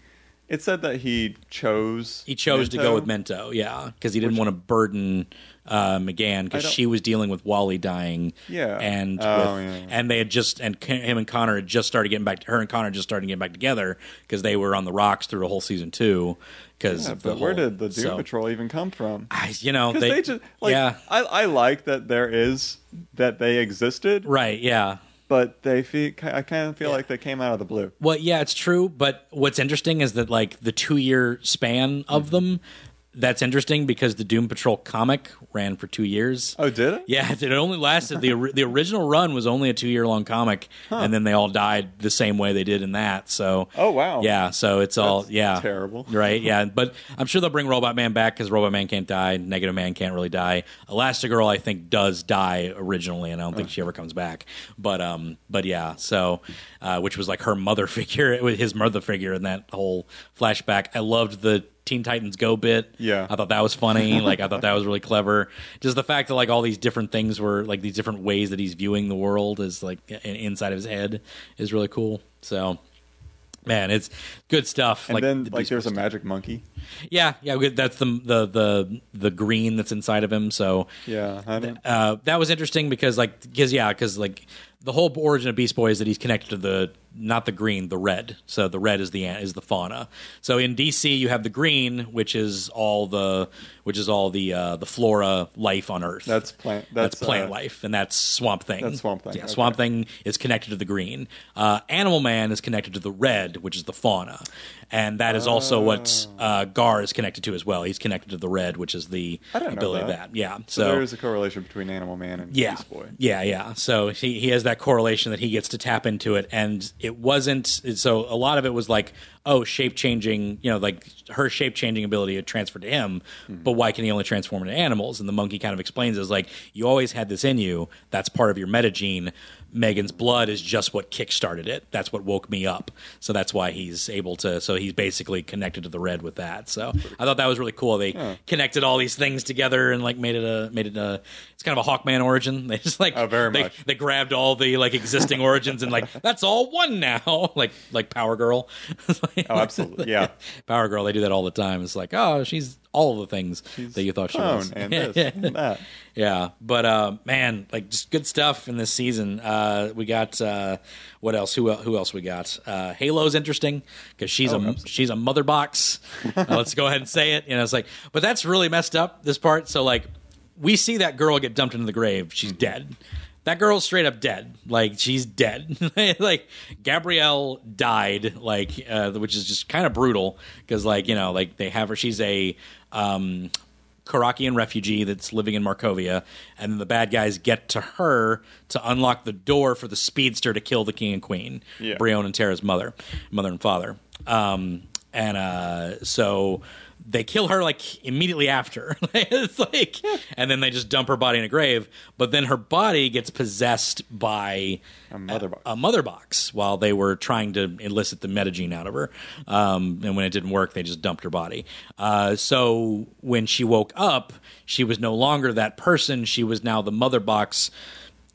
It said that he chose. He chose to go with Mento, yeah, because he didn't want to burden uh, M'gann because she was dealing with Wally dying. Yeah. and Oh, with- yeah, yeah. and they had just and him and Connor had just started getting back. To, Her and Connor just started getting back together because they were on the rocks through the whole season two. Because Yeah, but where did the Doom so, Patrol even come from? I, you know, they, they, just like yeah, I, I like that there is that they existed, right, yeah. but they feel I kind of feel Yeah. like they came out of the blue. Well, yeah, it's true. But what's interesting is that like the two year span Mm-hmm. of them, that's interesting because the Doom Patrol comic ran for two years. Oh, did it? Yeah, it only lasted the the original run was only a two year long comic, and then they all died the same way they did in that. So, Oh, wow. yeah, so it's all That's yeah terrible. right? Yeah, but I'm sure they'll bring Robot Man back because Robot Man can't die, Negative Man can't really die. Elastigirl, I think, does die originally, and I don't think she ever comes back. But um, but yeah, so uh, which was like her mother <laughs> figure, his mother figure in that whole flashback. I loved the Teen Titans Go bit. Yeah. I thought that was funny. like I thought that <laughs> was really clever. Just the fact that like all these different things were like these different ways that he's viewing the world is like inside of his head is really cool. So. Man, it's good stuff. And then the like there's a magic monkey. Yeah, yeah, that's the the the the green that's inside of him. So Yeah, I don't, uh, that was interesting because like because yeah because like the whole origin of Beast Boy is that he's connected to the not the green the red. So the red is the is the fauna. So in DC you have the green which is all the which is all the uh, the flora life on Earth. that's plant. That's, That's, plant uh, life, and that's Swamp Thing. That's Swamp Thing, Yeah, okay. Swamp Thing is connected to the green. Uh, Animal Man is connected to the red, which is the fauna, and that is also what uh, Gar is connected to as well. He's connected to the red, which is the ability of that. that. Yeah, So, so, there is a correlation between Animal Man and yeah, Beast Boy. yeah, yeah. So he he has that correlation that he gets to tap into it, and it wasn't. So a lot of it was like, oh, shape changing. You know, like her shape changing ability had transferred to him, Hmm. but why can he only transform into animals? And the monkey kind of explains it as like, you always had this in you. That's part of your metagene. Megan's blood is just what kickstarted it. That's what woke me up. So that's why he's able to. So he's basically connected to the red with that. So I thought that was really cool. They connected all these things together and like made it a made it a. It's kind of a Hawkman origin. <laughs> They just like Oh, very they, much. they grabbed all the like existing origins and like that's all one now. <laughs> like like Power Girl. <laughs> Oh, absolutely. Yeah. Power Girl. They do that all the time. It's like oh she's all of the things She's that you thought she was. and this <laughs> and that. Yeah, but uh, man, like just good stuff in this season. Uh, we got uh, what else? Who who else we got? Uh, Halo's interesting because she's Oh, a absolutely. she's a mother box. <laughs> Uh, let's go ahead and say it. You know, it's like, but that's really messed up. This part. So like, we see that girl get dumped into the grave. She's Mm-hmm. dead. That girl's straight up dead. Like she's dead. <laughs> like Gabrielle died. Like uh, which is just kind of brutal because like you know like they have her. She's a um, Karakian refugee that's living in Markovia, and the bad guys get to her to unlock the door for the speedster to kill the king and queen, Yeah. Brion and Tara's mother, mother and father. Um, and uh, so they kill her like immediately after. <laughs> it's like, and then they just dump her body in a grave. But then her body gets possessed by A mother box. a mother box while they were trying to elicit the metagene out of her. Um, and when it didn't work, they just dumped her body. Uh, so when she woke up, she was no longer that person. She was now the mother box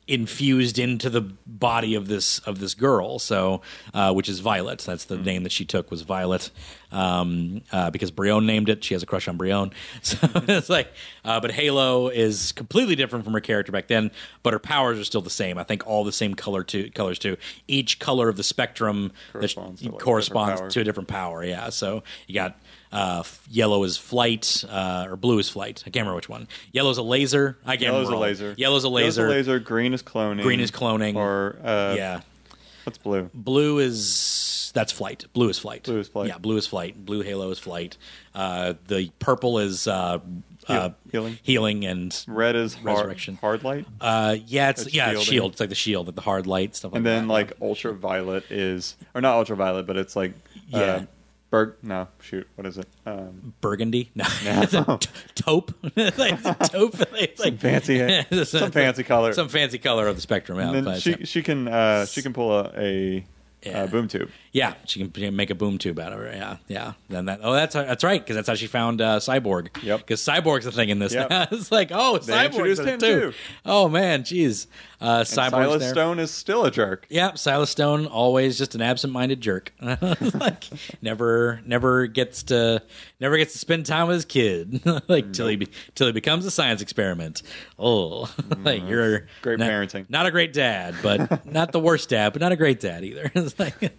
infused into the body of this of this girl so uh, which is violet that's the name that she took was violet um, uh, because brion named it. She has a crush on brion <laughs> so it's like uh, but halo is completely different from her character back then but her powers are still the same. I think all the same color to colors too. Each color of the spectrum that Corresponds to, like, corresponds different to a different power yeah. So you got uh, f- yellow is flight uh, or blue is flight. I can't remember which one. Yellow's a laser. I can't Yellow's a remember all. laser. yellow's a laser Yellow's a laser. Green is cloning. Green is cloning. Or uh, yeah what's blue? blue is that's flight blue is flight Blue is flight. yeah blue is flight blue halo is flight uh, the purple is uh, uh, healing. healing and Red is hard, Resurrection. hard light. uh, yeah it's It's yeah it's shield it's like the shield like the hard light stuff like and then that. like ultraviolet is or not ultraviolet, but it's like Yeah. Berg. No, shoot, what is it? Um, burgundy no <laughs> no. <laughs> It's a t- taupe <laughs> like taupe it's like fancy, some fancy color. some fancy color of the spectrum yeah, and she she can uh, she can pull a, a Yeah. uh, boom tube. Yeah, she can make a boom tube out of her. Yeah, yeah. Then that. Oh, that's that's right because that's how she found uh, Cyborg. Yep. Because Cyborg's a thing in this. Yep. <laughs> it's like oh, They Cyborg's introduced him, too. too. Oh man, jeez. Uh, Cyborg's Silas there. Stone is still a jerk. Yep, Silas Stone always just an absent-minded jerk. <laughs> like never, never gets to, never gets to spend time with his kid. <laughs> like till he, be, till he becomes a science experiment. Oh, like you're Great not, parenting. Not a great dad, but not the worst dad, but not a great dad either. It's <laughs> like,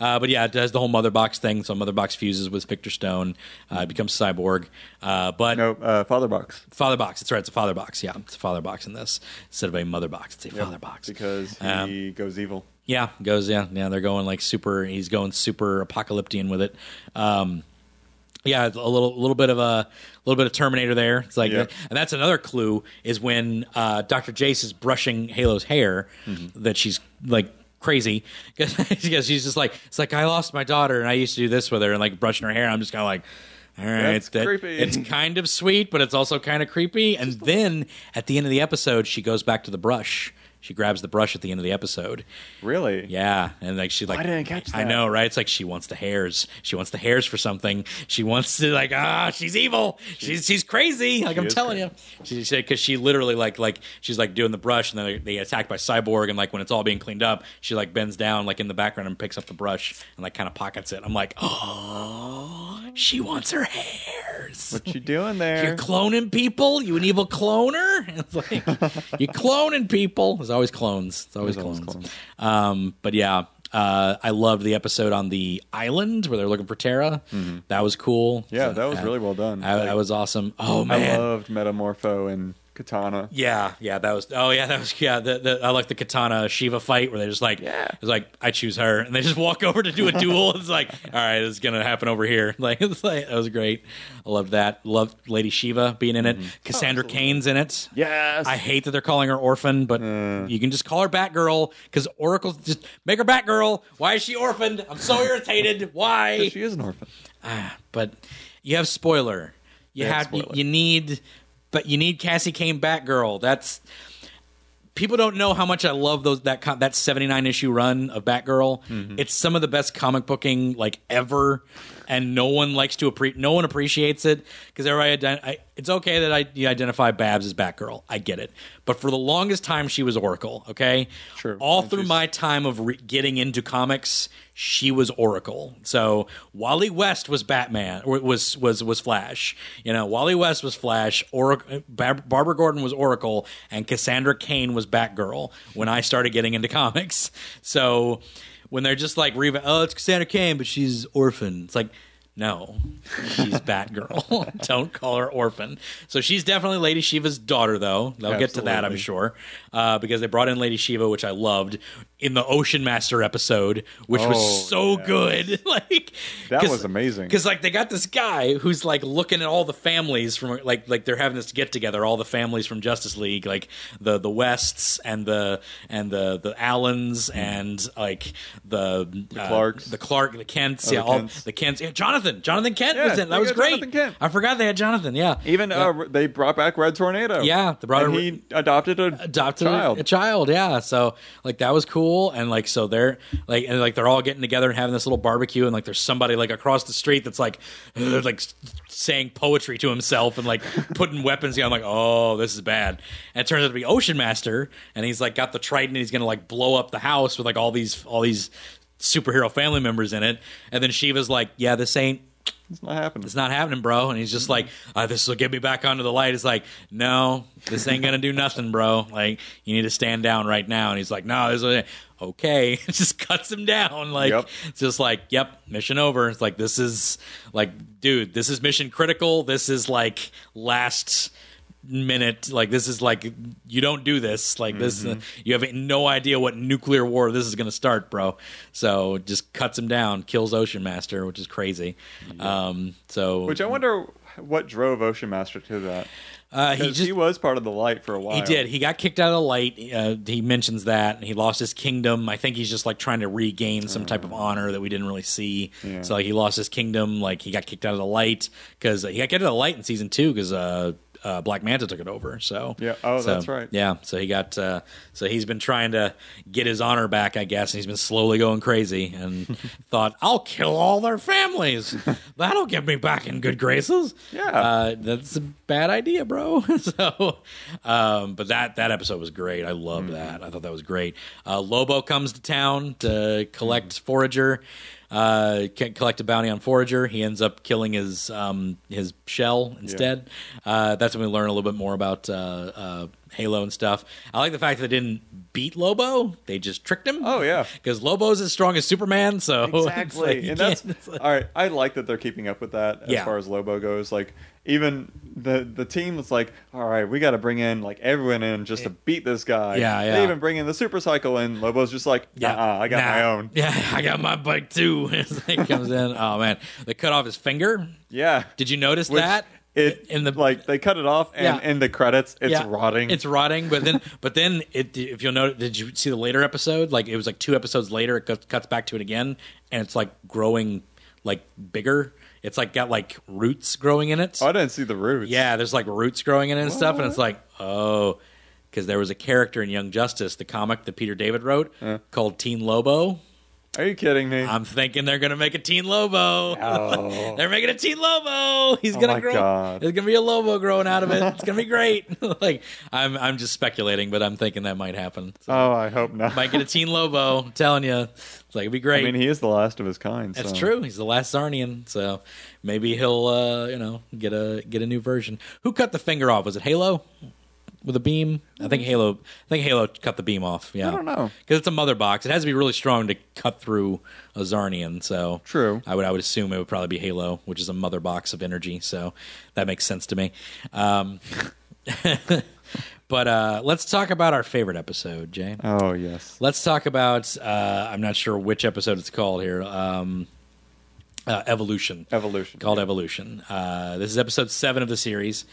uh, but yeah, it does the whole mother box thing. So mother box fuses with Victor Stone, uh, becomes cyborg. Uh, but No, uh, Father Box. father box. That's right. It's a father box. Yeah, it's a father box in this instead of a mother box. It's a father box Because he Um, goes evil. yeah, goes yeah, yeah. They're going like super. He's going super apocalyptic with it. Um, yeah, a little little bit of a little bit of Terminator there. It's like, Yeah. and that's another clue is when uh, Doctor Jace is brushing Halo's hair Mm-hmm. that she's like crazy <laughs> because she's just like it's like I lost my daughter and I used to do this with her and like brushing her hair. I'm just kind of like. All right, That's that- creepy. it's <laughs> kind of sweet, but it's also kind of creepy. And then at the end of the episode, she goes back to the brush. She grabs the brush at the end of the episode. Really? Yeah, and like she like I didn't catch that. I know, right? It's like she wants the hairs. She wants the hairs for something. She wants to like ah, she's evil. She's she's crazy. Like I'm telling you, she said because she literally like like she's like doing the brush, and then they, they get attacked by cyborg, and like when it's all being cleaned up, she like bends down like in the background and picks up the brush and like kind of pockets it. I'm like, oh, <gasps> she wants her hairs. What you doing there? You're cloning people, you an evil cloner. <laughs> It's like you cloning people. There's always clones. It's always clones. clones. Um, but yeah, uh, I loved the episode on the island where they're looking for Terra. That was cool. Mm-hmm. Yeah, So, that was really well done. I, Like, that was awesome. Oh man, I loved Metamorpho and Katana. yeah, yeah, that was. Oh, yeah, that was. Yeah, the, the, I like the Katana Shiva fight where they're just like, Yeah. it's like I choose her, and they just walk <laughs> over to do a duel. <laughs> It's like, all right, is gonna happen over here. <laughs> Like, it's like that was great. I loved that. Loved Lady Shiva being in it. Mm-hmm. Cassandra Cain's in it. Yes. I hate that they're calling her orphan, but you can just call her Batgirl because Oracle just make her Batgirl. Why is she orphaned? I'm so irritated. Why? she is an orphan. Ah, but you have spoiler. You Yeah, have you, you need, but you need Cassie Cain Batgirl. That's people don't know how much I love those that that 79 issue run of Batgirl. Mm-hmm. It's some of the best comic booking like ever, and no one likes to appre- no one appreciates it because everybody. ident- I, it's okay that I you identify Babs as Batgirl. I get it, but for the longest time she was Oracle. Okay, Sure. All And through she's- my time of re- getting into comics, she was Oracle. So Wally West was Batman, or was was was Flash. You know, Wally West was Flash. Oracle, Bar- Barbara Gordon was Oracle, and Cassandra Cain was Batgirl. When I started getting into comics, so when they're just like, "Oh, it's Cassandra Cain, but she's orphan," it's like. No, she's <laughs> Batgirl. <laughs> Don't call her orphan. So she's definitely Lady Shiva's daughter, though. They'll get to that, I'm sure, uh, because they brought in Lady Shiva, which I loved in the Ocean Master episode, which Oh, was so yes. good. <laughs> like That was amazing. Because like they got this guy who's like looking at all the families from like like they're having this get together, all the families from Justice League, like the the Wests and the and the the Allens and like the the Clarks. the Clark, the Kents, Oh, yeah, the all Kents. the Kents. Yeah, Jonathan, Jonathan Kent Yeah, was in. That was great. Jonathan Kent. I forgot they had Jonathan. Yeah, Even Yeah. uh, they brought back Red Tornado. Yeah, they brought and a- he adopted a adopted a- child. A, child, yeah. So like that was cool, and like so they're like and like they're all getting together and having this little barbecue, and like there's somebody like across the street that's like like saying poetry to himself and like <laughs> putting weapons. Yeah, I'm like, oh, this is bad. And it turns out to be Ocean Master, and he's like got the trident, and he's gonna like blow up the house with like all these all these superhero family members in it. And then Shiva's like, yeah, this ain't It's not happening. it's not happening, bro. And he's just like, uh, this will get me back onto the light. It's like, no, this ain't gonna do nothing, bro. Like, you need to stand down right now. And he's like, no, this is okay. <laughs> It just cuts him down. Like, Yep. it's just like, yep, mission over. It's like, this is like, dude, this is mission critical. This is like last minute like this is like you don't do this like this Mm-hmm. you have no idea what nuclear war this is going to start bro so just cuts him down kills ocean master which is crazy um so Which I wonder what drove Ocean Master to that. uh, he just he was part of the light for a while. he did. He got kicked out of the light. Uh, he mentions that, and he lost his kingdom. I think he's just like trying to regain some type of honor that we didn't really see. Yeah. So like he lost his kingdom. Like he got kicked out of the light because he got kicked out of the light in season two because uh, uh, Black Manta took it over. So Yeah. Oh, so, that's right. Yeah, so he got uh, so he's been trying to get his honor back, I guess. And he's been slowly going crazy and <laughs> thought, "I'll kill all their families. That'll get me back in good graces." Yeah. uh, that's a bad idea, bro. <laughs> so, um, but that that episode was great. I loved that. I thought that was great. Uh, Lobo comes to town to collect Forager. Uh, can't collect a bounty on Forager. He ends up killing his um, his shell instead. Uh, that's when we learn a little bit more about uh, uh, Halo and stuff. I like the fact that they didn't beat Lobo; they just tricked him. Oh, yeah. because Lobo's as strong as Superman. So <laughs> it's like Exactly. and that's <laughs> like- all right. I like that they're keeping up with that as Yeah. far as Lobo goes. Like even the the team was like, all right, we got to bring in like everyone in just to beat this guy. Yeah, yeah. They even bring in the super cycle, and Lobo's just like, yeah, I got nah. my own. <laughs> Yeah, I got my bike too. Like comes in. Oh man, they cut off his finger. Yeah. Did you notice Which that? It in the like they cut it off, and Yeah. in the credits, it's Yeah, rotting. It's rotting, but then, <laughs> but then, it, if you'll notice, did you see the later episode? Like it was like two episodes later, it cuts- cuts back to it again, and it's like growing like bigger. It's like got like roots growing in it. oh, I didn't see the roots. Yeah, there's like roots growing in it and stuff, and it's like, oh, because there was a character in Young Justice, the comic that Peter David wrote, uh. called Teen Lobo. Are you kidding me? I'm thinking they're gonna make a Teen Lobo. Oh. <laughs> they're making a Teen Lobo. He's Oh gonna grow. God. There's gonna be a Lobo growing out of it. It's gonna be great. <laughs> <laughs> like I'm, I'm just speculating, but I'm thinking that might happen. So, oh, I hope not. might get a Teen Lobo. I'm telling you, it's like it'd be great. I mean, he is the last of his kind. That's so. true. He's the last Czarnian, so maybe he'll, uh, you know, get a get a new version. Who cut the finger off? Was it Halo with a beam? I think Halo. I think Halo cut the beam off. Yeah, I don't know. because it's a mother box. It has to be really strong to cut through a Czarnian. So True. I would I would assume it would probably be Halo, which is a mother box of energy. So that makes sense to me. Um, <laughs> but uh, let's talk about our favorite episode, Jay. Oh yes. Let's talk about. Uh, I'm not sure which episode it's called here. Um, uh, Evolution. Evolution. Called Evolution. Uh, this is episode seven of the series.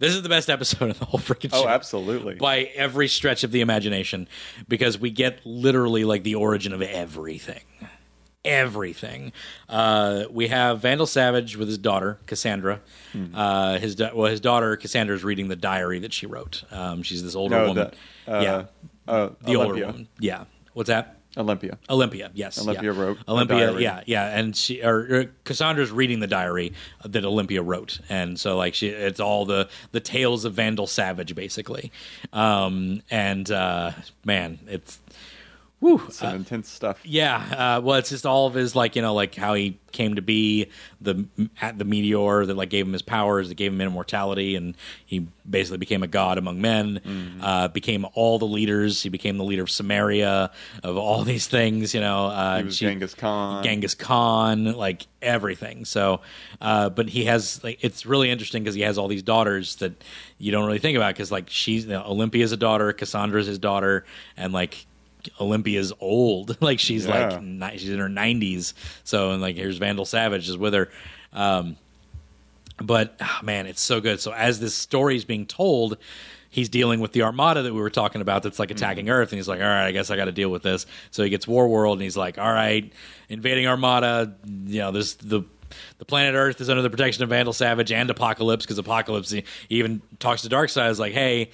This is the best episode of the whole <laughs> freaking show. Oh, absolutely. By every stretch of the imagination, because we get literally like the origin of everything. Everything. Uh, we have Vandal Savage with his daughter Cassandra. Hmm. Uh, his da- well, his daughter Cassandra is reading the diary that she wrote. Um, she's this older no, woman. the, uh, yeah, uh, the older woman. Yeah. What's that? Olympia. Olympia, yes. Olympia yeah. wrote Olympia, yeah, yeah, and she or, or Cassandra's reading the diary that Olympia wrote, and so like she, it's all the the tales of Vandal Savage basically, um, and uh, man, it's whew, Some intense stuff. yeah, uh, well, it's just all of his like you know like how he came to be the at the meteor that like gave him his powers, that gave him immortality, and he basically became a god among men. Mm-hmm. Uh, became all the leaders. He became the leader of Samaria, of all these things. You know, uh, He was she- Genghis Khan. Genghis Khan, like everything. So, uh, but he has like it's really interesting because he has all these daughters that you don't really think about because like she's you know, Olympia's a daughter, Cassandra's his daughter, and like. Olympia's old, <laughs> like she's Yeah. like ni- she's in her nineties. So and like here's Vandal Savage is with her, um, but ah, man, it's so good. So as this story is being told, he's dealing with the armada that we were talking about that's like attacking Mm-hmm. Earth, and he's like, all right, I guess I got to deal with this. So he gets War World, and he's like, all right, invading Armada. You know, this the the planet Earth is under the protection of Vandal Savage and Apokolips because Apokolips he, he even talks to Darkseid. Is like, hey.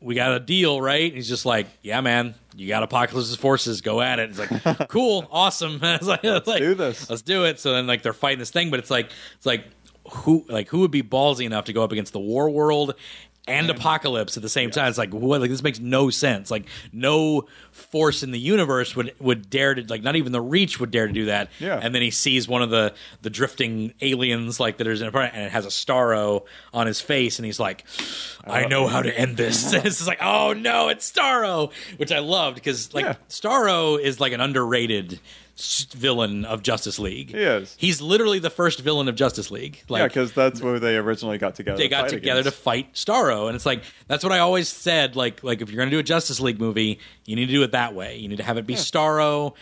We got a deal, right? And he's just like, "Yeah, man, you got Apokolips's forces. Go at it." It's like, <laughs> "Cool, awesome." <laughs> it's like, it's like, do this. Let's do it. So then, like, they're fighting this thing, but it's like, it's like, who, like, who would be ballsy enough to go up against the War World and Apokolips at the same time? It's like, what? Like, this makes no sense. Like, no force in the universe would would dare to, like, not even the Reach would dare to do that. Yeah. And then he sees one of the the drifting aliens, like that is in a and it has a Starro on his face, and he's like, I uh, know how to end this. <laughs> <laughs> It's just like, oh no, it's Starro, which I loved because like Yeah. Starro is like an underrated villain of Justice League. He is. He's literally the first villain of Justice League. Like yeah, because that's where they originally got together. they to got together against. to fight Starro, and it's like that's what I always said. Like, like if you're going to do a Justice League movie, you need to do it that way. You need to have it be Starro,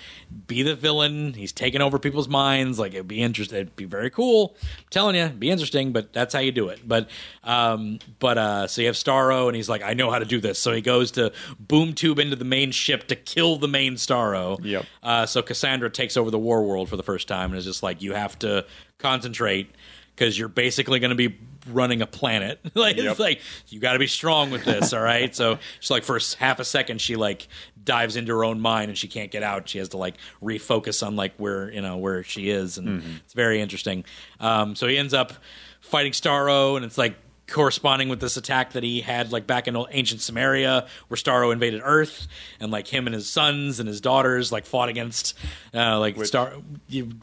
be the villain. He's taking over people's minds. Like it'd be interesting. It'd be very cool. I'm telling you, it'd be interesting. But that's how you do it. But, um, but uh, so you have Starro, and he's like, I know how to do this. So he goes to boom tube into the main ship to kill the main Starro. Yep. Uh, so Cassandra takes over the War World for the first time, and is just like, you have to concentrate because you're basically going to be running a planet. <laughs> like Yep. it's like you got to be strong with this, all right? so she's like for half a second she like dives into her own mind and she can't get out. She has to like refocus on like where you know where she is, and it's very interesting. Um, so he ends up fighting Starro, and it's like corresponding with this attack that he had like back in ancient Samaria where Starro invaded Earth and like him and his sons and his daughters like fought against uh, like Star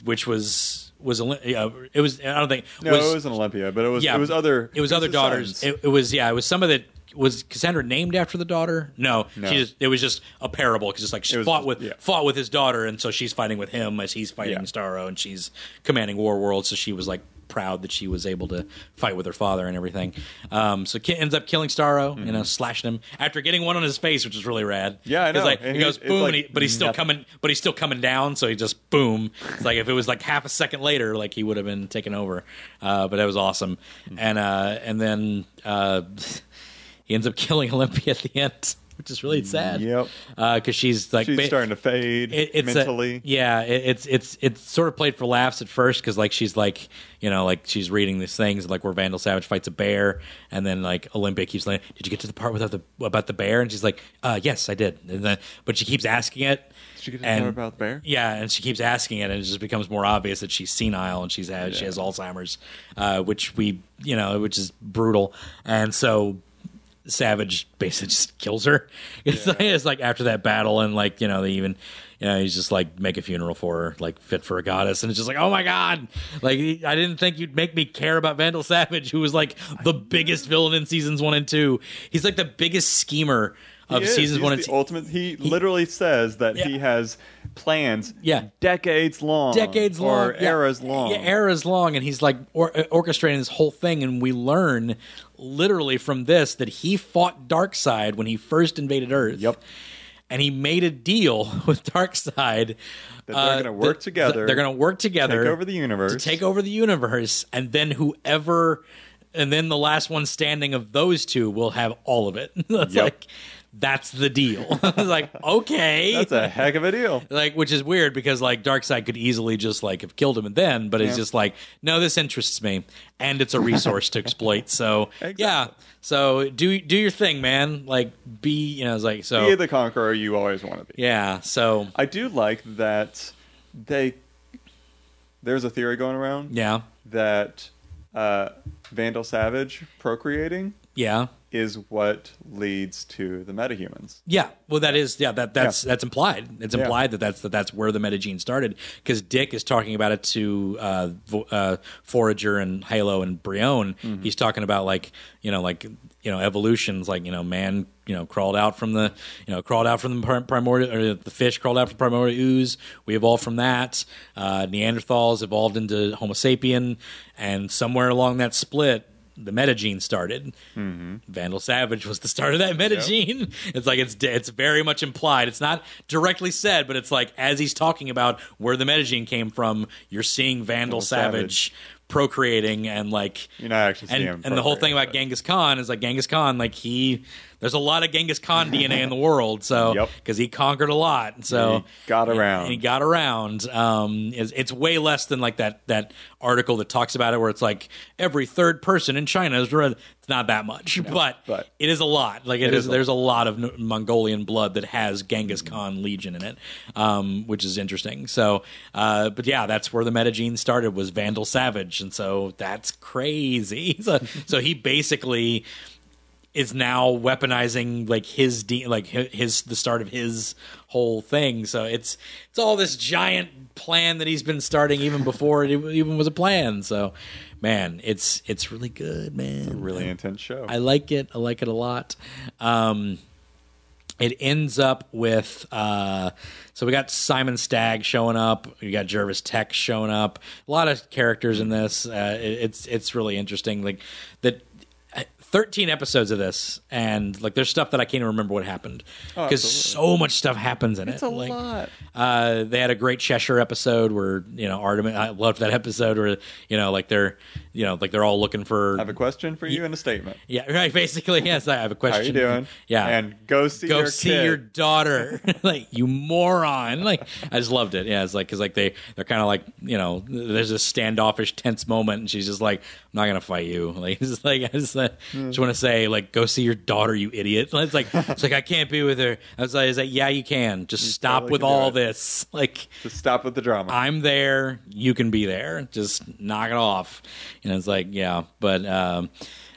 which was was yeah, it was I don't think No, it was in Olympia, but it was yeah, it was other. it was other daughters it, it was yeah it was some of the was Cassandra named after the daughter no, No. she just it was just a parable because it's like she It was fought with yeah. fought with his daughter and so she's fighting with him as he's fighting Yeah. Starro and she's commanding War World so she was like proud that she was able to fight with her father and everything um, so Kit ends up killing Starro you know slashing him after getting one on his face which is really rad Mm-hmm. Yeah, I know. like, he goes boom like and he, but he's still nothing. coming but he's still coming down so he just boom it's like if it was like half a second later like he would have been taken over uh, but that was awesome Hmm. and uh, and then uh, <laughs> he ends up <laughs> killing Olympia at the end which is really sad Yep. because she's like She's ba- starting to fade it, it's a- mentally. yeah, it, it's it's it's sort of played for laughs at first because like she's like you know like she's reading these things like where Vandal Savage fights a bear and then like Olympia keeps like, did you get to the part without the about the bear? And she's like, uh, yes, I did. And then but she keeps asking it. Did you get to the and- part about the bear? Yeah, and she keeps asking it, and it just becomes more obvious that she's senile and she's has, she has Alzheimer's, uh, which we you know which is brutal, and so Savage basically <laughs> just kills her. <laughs> It's, like, it's like after that battle, and like you know they even you know he's just like make a funeral for her, like fit for a goddess, and it's just like oh my god, like I didn't think you'd make me care about Vandal Savage, who was like the biggest villain in seasons one and two. He's like the biggest schemer of He seasons He's one and two. ultimate. He, literally says that Yeah. he has plans. Yeah. decades long. decades long, or yeah. eras long. Yeah, eras long, and he's like or, orchestrating this whole thing. And we learn literally from this that he fought Darkseid when he first invaded Earth. Yep. and he made a deal <laughs> with Darkseid That they're uh, gonna work together, They're going to work together Take over the universe. to take over the universe, and then whoever, and then the last one standing of those two will have all of it. <laughs> Yep. like that's the deal. <laughs> Like okay, That's a heck of a deal. like which is weird because like Darkseid could easily just like have killed him and then, but it's Yeah. just like no, this interests me and it's a resource to exploit. So <laughs> Exactly. yeah, so do do your thing, man. Like be you know it's like so Be the conqueror you always want to be. yeah. So I do like that they. There's a theory going around yeah, that uh, Vandal Savage procreating yeah, is what leads to the metahumans. yeah. Well, that is yeah that that's that's implied. It's Yeah. implied that that's that that's where the metagene started because Dick is talking about it to uh, Vo- uh, Forager and Halo and Brion. Mm-hmm. He's talking about like you know like you know evolutions like you know man you know crawled out from the you know crawled out from the prim- primordial or the fish crawled out from primordial ooze. We evolved from that. Uh, Neanderthals evolved into Homo sapien, and somewhere along that split. The metagene started. Mm-hmm. Vandal Savage was the start of that metagene. <laughs> It's like it's it's very much implied. It's not directly said, but it's like as he's talking about where the metagene came from, you're seeing Vandal Vandal Savage, Savage. Procreating and like You're not actually and, and the whole thing about Genghis Khan is like Genghis Khan, like he, there's a lot of Genghis Khan DNA in the world, so Yep. because he conquered a lot, so He got around. and he got around. Um, it's, it's way less than like that that article that talks about it, where it's like every third person in China is. It's not that much, but, but- it is a lot. Like it, It is. is a there's a lot of Mongolian blood that has Genghis Khan legion in it, um, which is interesting. So, uh, but yeah, that's where the metagene started was Vandal Savage, and so that's crazy. <laughs> So, so he basically is now weaponizing like his de- like his the start of his whole thing. So it's it's all this giant plan that he's been starting even before it even was a plan. So man, it's it's really good, man. Really intense show. I like it. I like it a lot. Um, it ends up with uh, so we got Simon Stagg showing up. We got Jervis Tetch showing up. A lot of characters in this. Uh, it, it's it's really interesting. Like that. 13 episodes of this and like there's stuff that I can't even remember what happened Oh, because absolutely. so much stuff happens in It's it a Like, lot. uh, they had a great Cheshire episode where you know Artemis. I loved that episode where you know like they're you know, like they're all looking for. I have a question for you and a statement. yeah, right. Basically, yes. I have a question. How you doing? Yeah, And go see go your see kid. your daughter <laughs> <laughs> like you moron like i just loved it yeah it's like because like they they're kind of like you know there's this standoffish tense moment and she's just like i'm not gonna fight you <laughs> like it's just like i just, uh, Hmm. just want to say like go see your daughter you idiot it's like it's like i can't be with her i was like, is like yeah you can just stop totally with all this like Just stop with the drama. I'm there. You can be there. Just knock it off. Know, it's like, yeah. But um,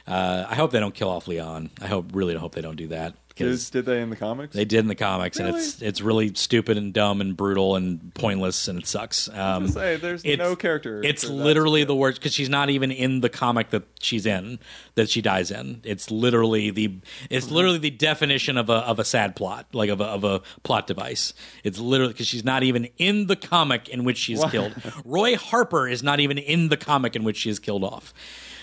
uh, I hope they don't kill off Lian. I hope, really hope they don't do that did, did they in the comics? they did in the comics, and it's it's really stupid and dumb and brutal and pointless, and it sucks. Um, say, there's it's- no character It's literally the worst because she's not even in the comic that she's in that she dies in. It's literally the it's Mm-hmm. literally the definition of a of a sad plot, like of a, of a plot device. It's literally because she's not even in the comic in which she's What? killed. Roy Harper is not even in the comic in which she is killed off.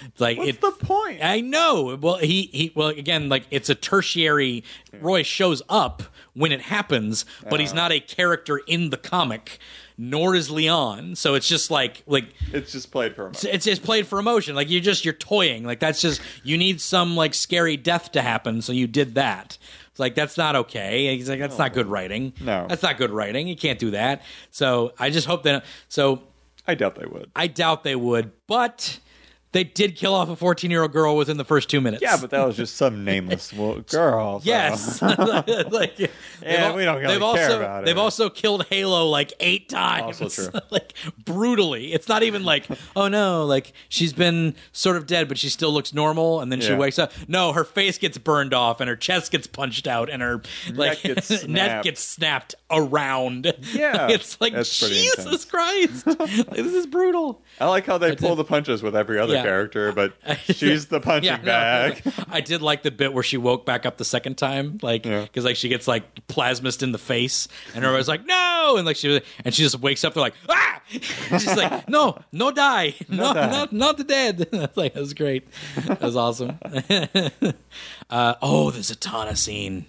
It's like What's the point? I know. Well, he he. Well, again, like it's a tertiary. Roy shows up when it happens, but he's not a character in the comic. Nor is Lian. So it's just like like It's just played for moment. it's just played for emotion. Like you're just you're toying. Like that's just you need some like scary death to happen, so you did that. It's like that's not okay. He's like that's not good writing. No. that's not good writing. You can't do that. So I just hope that. So I doubt they would. I doubt they would, but they did kill off a 14 year old girl within the first two minutes. Yeah, but that was just some <laughs> nameless girl. so- Yes, <laughs> like, they've Yeah, al- we don't really they've care also, about her. They've also killed Halo like eight times, Also true. <laughs> like brutally. It's not even like, oh no, like she's been sort of dead, but she still looks normal, and then she wakes up. No, her face gets burned off, and her chest gets punched out, and her like gets neck gets snapped around. Yeah, it's like Jesus intense. Christ, Like, this is brutal. I like how they pull the punches with every other Yeah. Character, but <laughs> she's the punching Yeah, no, bag. I did like the bit where she woke back up the second time, like Yeah. because like she gets like plasmist in the face, and everybody's like no, and like she and she just wakes up, they're like ah, <laughs> she's like no, no die, <laughs> no, die. not not the dead. That's like that was great, that was awesome. uh, oh, the Zatanna scene.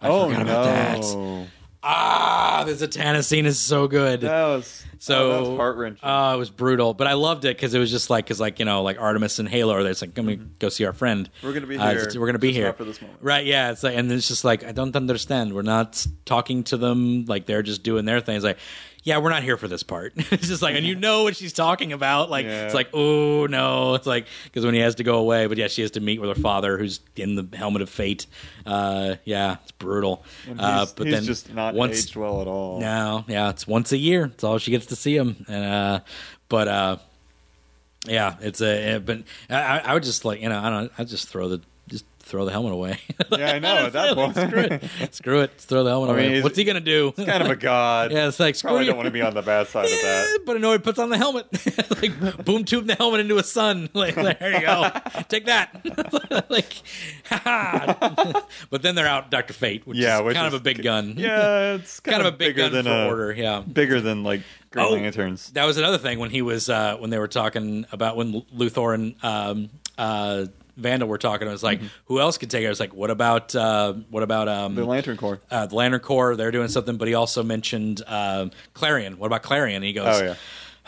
I oh forgot no, about that. Ah, the Zatanna scene is so good. that was So oh, that was heart wrenching. Uh, it was brutal, but I loved it because it was just like because like you know like Artemis and Halo are there. It's like come go see our friend. Mm-hmm. We're gonna be Uh, here we're gonna be here for this moment. right? Yeah, it's like and it's just like I don't understand. We're not talking to them like they're just doing their thing. It's like. Yeah, we're not here for this part. <laughs> it's just like, and you know what she's talking about. Like, Yeah. it's like, oh no, it's like because when he has to go away, but yeah, she has to meet with her father, who's in the helmet of fate. Uh, yeah, it's brutal. Uh, but he's then just not once, aged well at all. no, yeah, it's once a year. It's all she gets to see him, and uh, but uh, yeah, it's a. But I, I would just like you know I don't. I just throw the throw the helmet away. <laughs> Yeah, I know. At that point, screw it, screw it. Throw the helmet I mean, away. he's- What's he gonna do? kind of a god. <laughs> yeah, it's like screw Probably you. don't want to be on the bad side of Yeah, that. but no, he puts on the helmet, <laughs> like boom, tube the helmet into a sun. Like there you go, take that. like, ha But then they're out, Doctor Fate, which Yeah, is which kind is of a big gun. Yeah, it's kind, kind of a big bigger gun than for a order. Yeah, bigger than like Green Oh. Lanterns. That was another thing when he was uh, when they were talking about when Luthor and um, uh, Vandal were talking. It was like, who else could take it? I was like, what about uh, what about um, The Lantern Corps. uh, the Lantern Corps? They're doing something, but he also mentioned um Klarion. What about Klarion? And he goes, Oh yeah.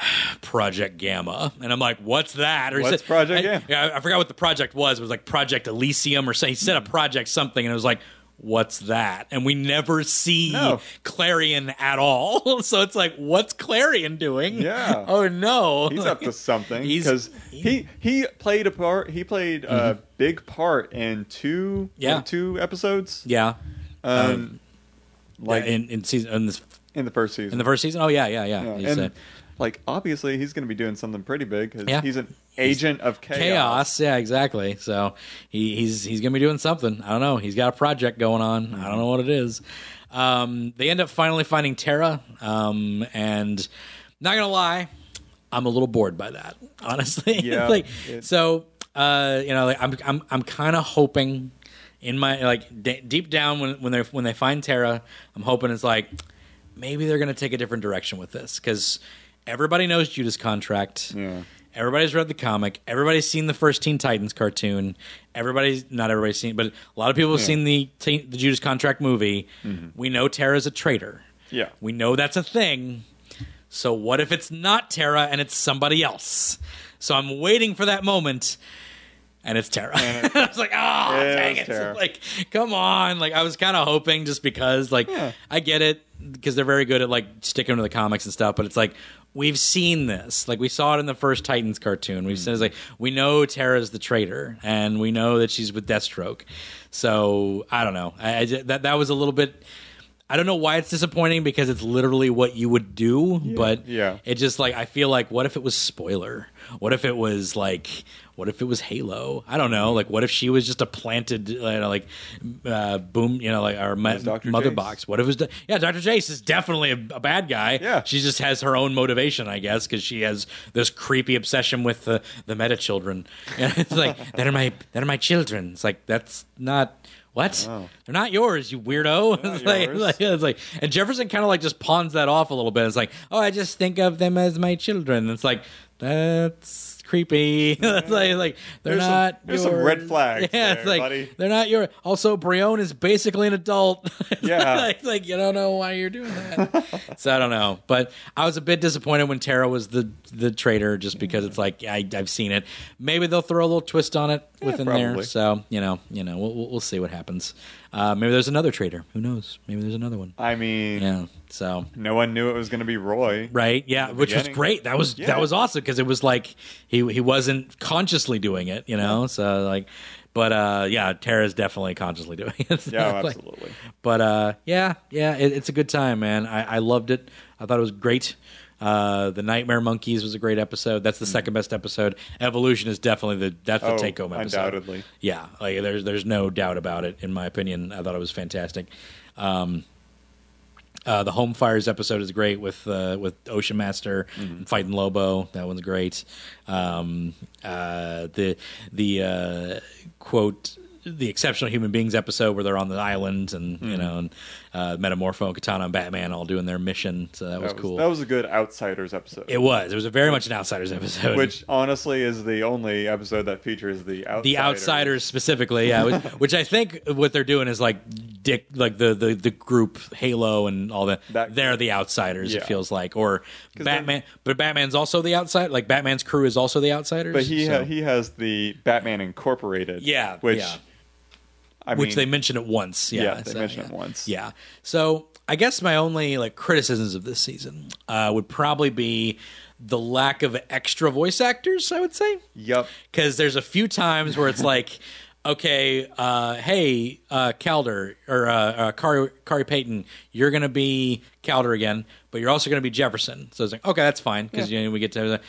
<sighs> Project Gamma, and I'm like, "What's that?" Or What's said- Project I- Gamma? Yeah, I, I forgot what the project was. It was like Project Elysium or something. He said a project something, and it was like, "What's that?" And we never see No. Klarion at all. <laughs> so it's like, what's Clarion doing? Yeah. Oh no, He's up to something He's- because he he played a part. He played a big part in two Yeah. in two episodes. yeah. Um, like yeah, in in season in, this, in the first season. in the first season. Oh yeah, yeah, yeah. Yeah, and uh, like obviously he's going to be doing something pretty big because Yeah. he's an agent of chaos. chaos. Yeah, exactly. So he, he's he's gonna be doing something. I don't know. He's got a project going on. I don't know what it is. Um, they end up finally finding Terra, um, and not gonna lie, I'm a little bored by that. <laughs> Honestly, <laughs> Yeah, like it- so. Uh, you know, like, I'm I'm I'm kind of hoping in my like d- deep down when when they when they find Terra, I'm hoping it's like maybe they're gonna take a different direction with this because everybody knows Judas contract. Yeah. Everybody's read the comic. Everybody's seen the first Teen Titans cartoon. Everybody's not everybody's seen, but a lot of people have Yeah. seen the Teen, the Judas Contract movie. Mm-hmm. We know Terra's a traitor. Yeah. We know that's a thing. So what if it's not Terra and it's somebody else? So I'm waiting for that moment. And it's Terra. And <laughs> I was like, ah, oh, It dang it. Terra. Like, come on. Like, I was kind of hoping just because, like, Yeah. I get it because they're very good at, like, sticking to the comics and stuff, but it's like, we've seen this. Like, we saw it in the first Titans cartoon. We've seen it's like, we know Terra's the traitor, and we know that she's with Deathstroke. So, I don't know. I, I that, that was a little bit. I don't know why it's disappointing because it's literally what you would do, but Yeah. it just like I feel like what if it was spoiler? What if it was like what if it was Halo? I don't know. Like what if she was just a planted you know, like uh, boom, you know, like our Dr. mother Jace. box. What if it was yeah, Dr. Jace is definitely a, a bad guy. Yeah. She just has her own motivation, I guess, cuz she has this creepy obsession with the the meta children. <laughs> And it's like that are my that are my children. It's like that's not what? They're not yours, you weirdo. <laughs> It's, like, yours. like- <laughs> it's like, and Jefferson kind of like just pawns that off a little bit. It's like, oh, I just think of them as my children. It's like that's creepy. <laughs> it's like, like they're There's some- not. there's some red flags <laughs> Yeah, there, it's like buddy. they're not your. Also, Brion is basically an adult. <laughs> Yeah. like, like you don't know why you're doing that. so I don't know, but I was a bit disappointed when Terra was the the traitor, just because it's like I, I've seen it. Maybe they'll throw a little twist on it within there. probably. So you know, you know, we'll, we'll we'll see what happens. Uh, maybe there's another traitor. Who knows? Maybe there's another one. I mean, Yeah. So no one knew it was going to be Roy. right, yeah, which was great. That was Yeah. that was awesome because it was like he he wasn't consciously doing it, you know. So like, but uh, yeah, Terra's definitely consciously doing it. <laughs> Yeah, like- absolutely. but uh, yeah, yeah, it, it's a good time, man. I, I loved it. I thought it was great. Uh, the Nightmare Monkeys was a great episode. That's the second best episode. Evolution is definitely the that's the Oh, take home episode. undoubtedly. Yeah, like there's there's no doubt about it. In my opinion, I thought it was fantastic. Um, uh, the Home Fires episode is great with uh, with Ocean Master and fighting Lobo. That one's great. Um, uh, the the uh, quote the exceptional human beings episode where they're on the island and you know and uh, Metamorpho and Katana and Batman all doing their mission. So that was, That cool. That was a good Outsiders episode. it was. It was a very much an outsiders episode. which honestly is the only episode that features the outsiders. the outsiders specifically, yeah. which, <laughs> which I think what they're doing is like Dick, like the the, the group Halo and all that. That they're the outsiders. It feels like, or Batman, but Batman's also the outside. Like Batman's crew is also the outsiders. But he so- ha- he has the Batman Incorporated. Yeah, which yeah. I which mean, they mention it once. Yeah, Yeah, they so, mention yeah. it once. Yeah. So I guess my only like criticisms of this season uh, would probably be the lack of extra voice actors. I would say. Yep. because there's a few times where it's like, <laughs> okay, uh, hey, uh, Kaldur or uh, uh, Khary, Khary Payton, you're going to be Kaldur again, but you're also going to be Jefferson. So it's like, okay, that's fine because you know, we get to.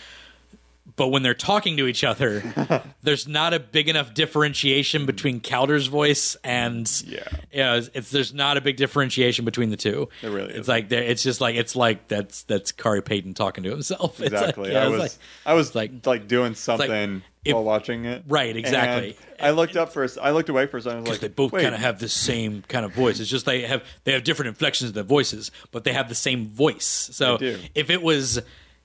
But when they're talking to each other, <laughs> there's not a big enough differentiation between Kaldur's voice and Yeah. you know, it's, it's there's not a big differentiation between the two. There really it's isn't. like it's just like it's like that's that's Khary Payton talking to himself. <laughs> It's like- Exactly. yeah, I was like- I was like- like doing something if- while watching it. Right, exactly. And I looked up for a s- I looked away for a second. Because like, they both kind of have the same kind of voice. It's just they have they have different inflections of their voices, but they have the same voice. So if it was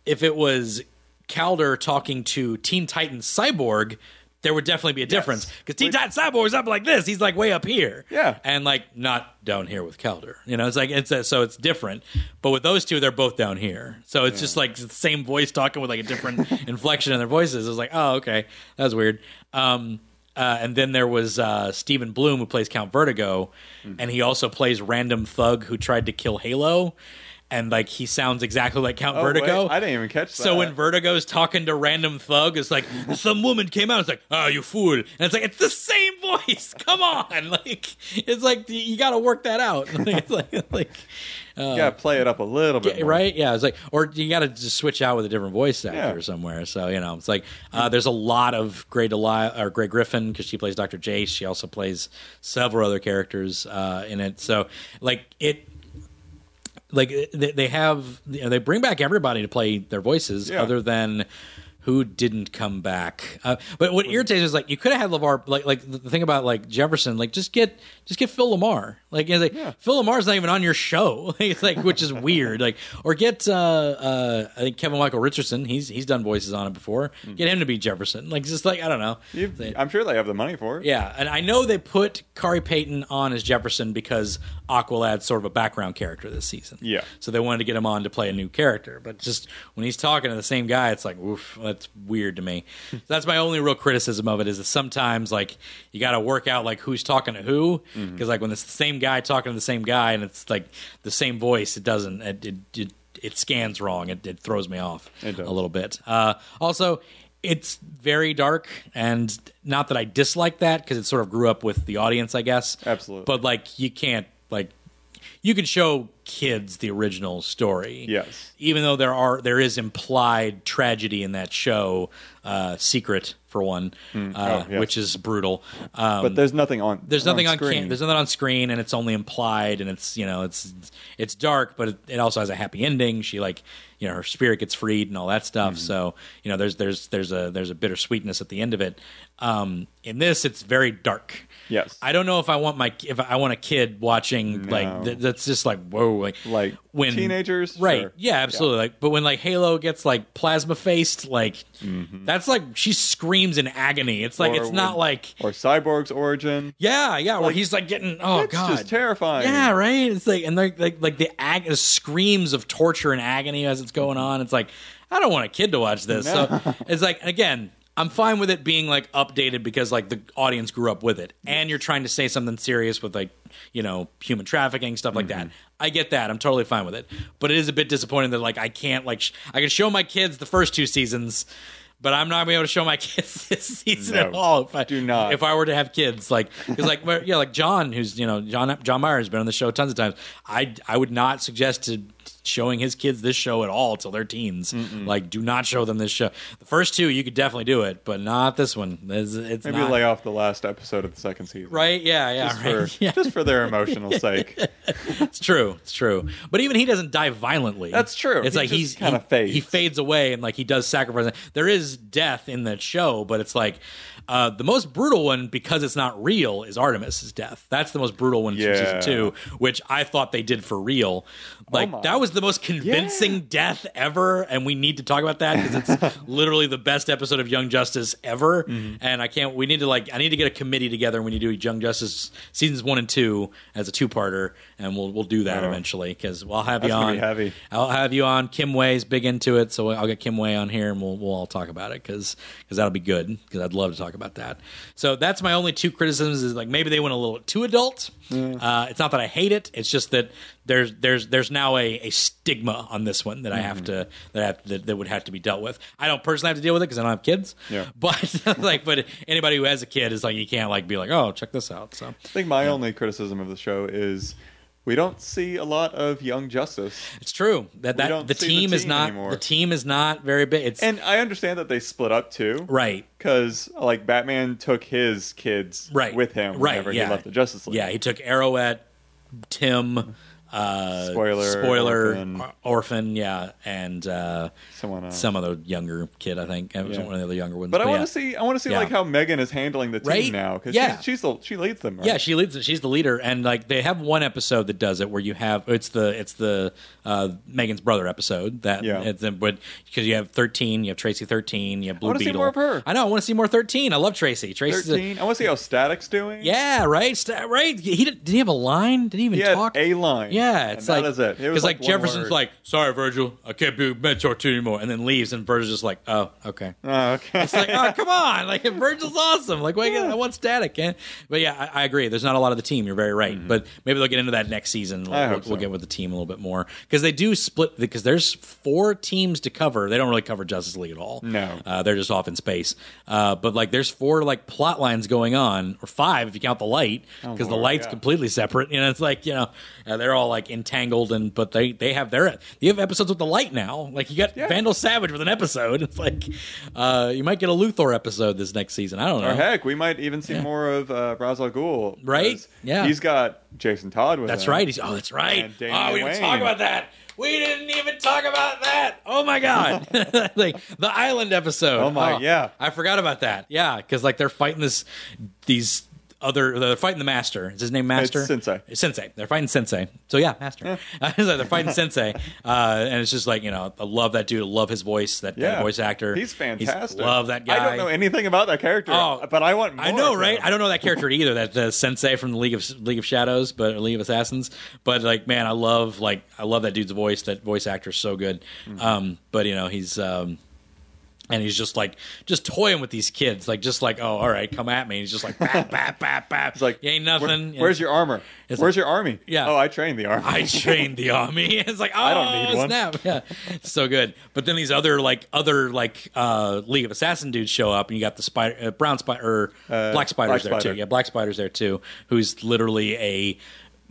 if it was Kaldur talking to Teen Titans Cyborg, there would definitely be a difference because Teen Which- Titans Cyborg is up like this. He's like way up here, Yeah. and like not down here with Kaldur. You know, it's like it's a, so it's different. But with those two, they're both down here. So it's just like the same voice talking with like a different <laughs> inflection in their voices. It's like, oh, okay, that's weird. Um, uh, and then there was uh, Steven Blum who plays Count Vertigo, and he also plays random thug who tried to kill Halo, and like he sounds exactly like Count Oh, Vertigo. wait, I didn't even catch that. So when Vertigo's talking to random thug, it's like some woman came out. It's like, "Oh, you fool!" And it's like it's the same voice. <laughs> Come on, <laughs> like it's like you got to work that out. <laughs> Like, it's like, like you gotta play it up a little bit, more. right? Yeah, it's like, or you got to just switch out with a different voice actor Yeah. somewhere. So you know, it's like uh, there's a lot of Grey Deli- or Grey Griffin because she plays Doctor Jace. She also plays several other characters uh, in it. So like it. Like they they have, you know, they bring back everybody to play their voices, Yeah. other than who didn't come back. Uh, but what irritates is like you could have had Levar. Like like the thing about like Jefferson, like just get just get Phil LaMarr. Like, you know, like Phil LaMarr's not even on your show. <laughs> like which is weird. Like or get uh, uh, I think Kevin Michael Richardson. He's he's done voices on it before. Get him to be Jefferson. Like just like I don't know. They- I'm sure they have the money for it. yeah, and I know they put Khary Payton on as Jefferson because Aqualad's sort of a background character this season. Yeah. So they wanted to get him on to play a new character. But just when he's talking to the same guy, it's like, oof, that's weird to me. <laughs> that's my only real criticism of it is that sometimes like you got to work out like who's talking to who because Mm-hmm. like when it's the same guy talking to the same guy and it's like the same voice, it doesn't it it, it, it scans wrong. It, it throws me off a little bit. Uh, also. It's very dark, and not that I dislike that because it sort of grew up with the audience, I guess. Absolutely. But like, you can't like you can show kids the original story. Yes. Even though there are there is implied tragedy in that show, uh, secret for one, uh, Oh, yes. which is brutal. Um, but there's nothing on. there's nothing on, screen. cam- there's nothing on screen, and it's only implied, and it's you know it's it's dark, but it, it also has a happy ending. She like you know her spirit gets freed and all that stuff. Mm-hmm. So you know there's there's there's a there's a bittersweetness at the end of it. Um, in this, it's very dark. Yes. I don't know if I want my if I want a kid watching No. like th- that's just like whoa like Like teenagers? right Sure. yeah absolutely like but when like Halo gets like plasma faced like that's like she screams in agony it's like Mm-hmm. Or it's not when- like Or Cyborg's origin. yeah yeah where he's like getting oh It's god just terrifying. yeah right it's like and like like like the ag- the screams of torture and agony as it's going on it's like I don't want a kid to watch this so <laughs> it's like again I'm fine with it being like updated because like the audience grew up with it, and you're trying to say something serious with like you know human trafficking stuff like that. Mm-hmm. I get that. I'm totally fine with it, but it is a bit disappointing that like I can't like sh- I can show my kids the first two seasons, but I'm not gonna be able to show my <laughs> kids this season No, at all. If I do not. if I were to have kids, like because like yeah, like John, who's you know John John Meyer has been on the show tons of times. I I would not suggest to showing his kids this show at all till they're teens. Like, do not show them this show. The first two, you could definitely do it, but not this one. It's, it's Maybe not, lay off the last episode of the second season. right? Yeah, yeah, Just right. for <laughs> yeah, just for their emotional <laughs> sake. it's true. It's true. But even he doesn't die violently. That's true. It's He like he's kinda he, fades. He fades away and like he does sacrifice. There is death in that show, but it's like uh, the most brutal one because it's not real is Artemis's death. That's the most brutal one from season two, which I thought they did for real. Like my. that was the most convincing death ever, and we need to talk about that because it's <laughs> literally the best episode of Young Justice ever. Mm-hmm. And I can't. We need to like. I need to get a committee together when you do Young Justice seasons one and two as a two parter, and we'll we'll do that Oh. eventually because I'll have you That's gonna on. heavy. I'll have you on. Kim Way's big into it, so I'll get Kim Way on here and we'll we'll all talk about it because because that'll be good because I'd love to talk about that. So that's my only two criticisms is like maybe they went a little too adult. Uh, it's not that I hate it; it's just that there's there's there's now a, a stigma on this one that I have to that I have that, that would have to be dealt with. I don't personally have to deal with it because I don't have kids. Yeah. <laughs> But like, but anybody who has a kid is like you can't like be like, oh, check this out. So I think my only criticism of the show is we don't see a lot of young justice. it's true that that the see the team is not anymore. the team is not very big. It's And I understand that they split up too. right. Because like Batman took his kids right with him right whenever yeah. he left the Justice League. yeah he took arrowette tim uh Spoiler, spoiler Orphan. orphan, yeah and uh Someone else. some other younger kid i think it was Yeah. one of the other younger ones But I want to see. I want to see Yeah. like how M'gann is handling the team Right? now because Yeah. she's, she's the, she leads them. Right? Yeah, she leads. it. She's the leader, and like they have one episode that does it, where you have it's the it's the uh, M'gann's brother episode that Yeah. it's but because you have thirteen, you have Tracy thirteen, you have Blue see Beetle. more of her. I know. I want to see more thirteen. I love Tracy. Thirteen. I want to see how Static's doing. yeah, right, Sta- right. He did. Did he have a line? Did he even he talk? a line. Yeah, it's and like that it. It was like, one Jefferson's word. like, "Sorry, Virgil, I can't be a mentor to you anymore," and then leaves, and Virgil's just like, "Oh, okay." Oh, okay. It's like, oh, come on! Like <laughs> Virgil's awesome. Like, why I want static. eh? But yeah, I, I agree. There's not a lot of the team. You're very right. But maybe they'll get into that next season. We'll, Mm-hmm. We'll, hope we'll get with the team a little bit more because they do split. Because there's four teams to cover. They don't really cover Justice League at all. No. uh, they're just off in space. Uh, but like, there's four like plot lines going on, or five if you count the light, because the light's yeah. completely separate. You know, it's like you know uh, they're all like entangled, and but they they have their you have episodes with the light now. Like you got Yeah. Vandal Savage with an episode. <laughs> It's like uh, you might get a Luthor episode this next season. I don't know. Or heck, we might even see more of uh, Ra's al Ghul. Right? Yeah. He's got Jason Todd with That's him. right. He's, oh, that's right. Oh, we didn't talk about that. We didn't even talk about that. Oh my god! <laughs> <laughs> like the island episode. Oh my- yeah. I forgot about that. Yeah, because like they're fighting this these other they're fighting the master. Is his name Master? It's Sensei. Sensei. They're fighting Sensei. So yeah, Master. So <laughs> they're fighting Sensei, uh, and it's just like you know, I love that dude. I love his voice. That, that voice actor. He's fantastic. love that guy. I don't know anything about that character. Oh, but I want. More I know, right? him. I don't know that character either. That the sensei from the League of League of Shadows, but League of Assassins. But like, man, I love like I love that dude's voice. That voice actor is so good. Mm-hmm. Um, but you know, he's um, and he's just like just toying with these kids, like just like, oh, all right, come at me. And he's just like, bap, <laughs> bap, bap, bap. It's like you ain't "Where- nothing. where's your armor? It's Where's like- your army? Yeah. Oh, I trained the army. I trained the army. <laughs> It's like, oh, I don't need one. snap. Yeah, so good. But then these other like other like uh League of Assassin dudes show up, and you got the spider, uh, brown spider, or Uh, black spiders Black there Spider. too. Yeah, black spiders there too. Who's literally a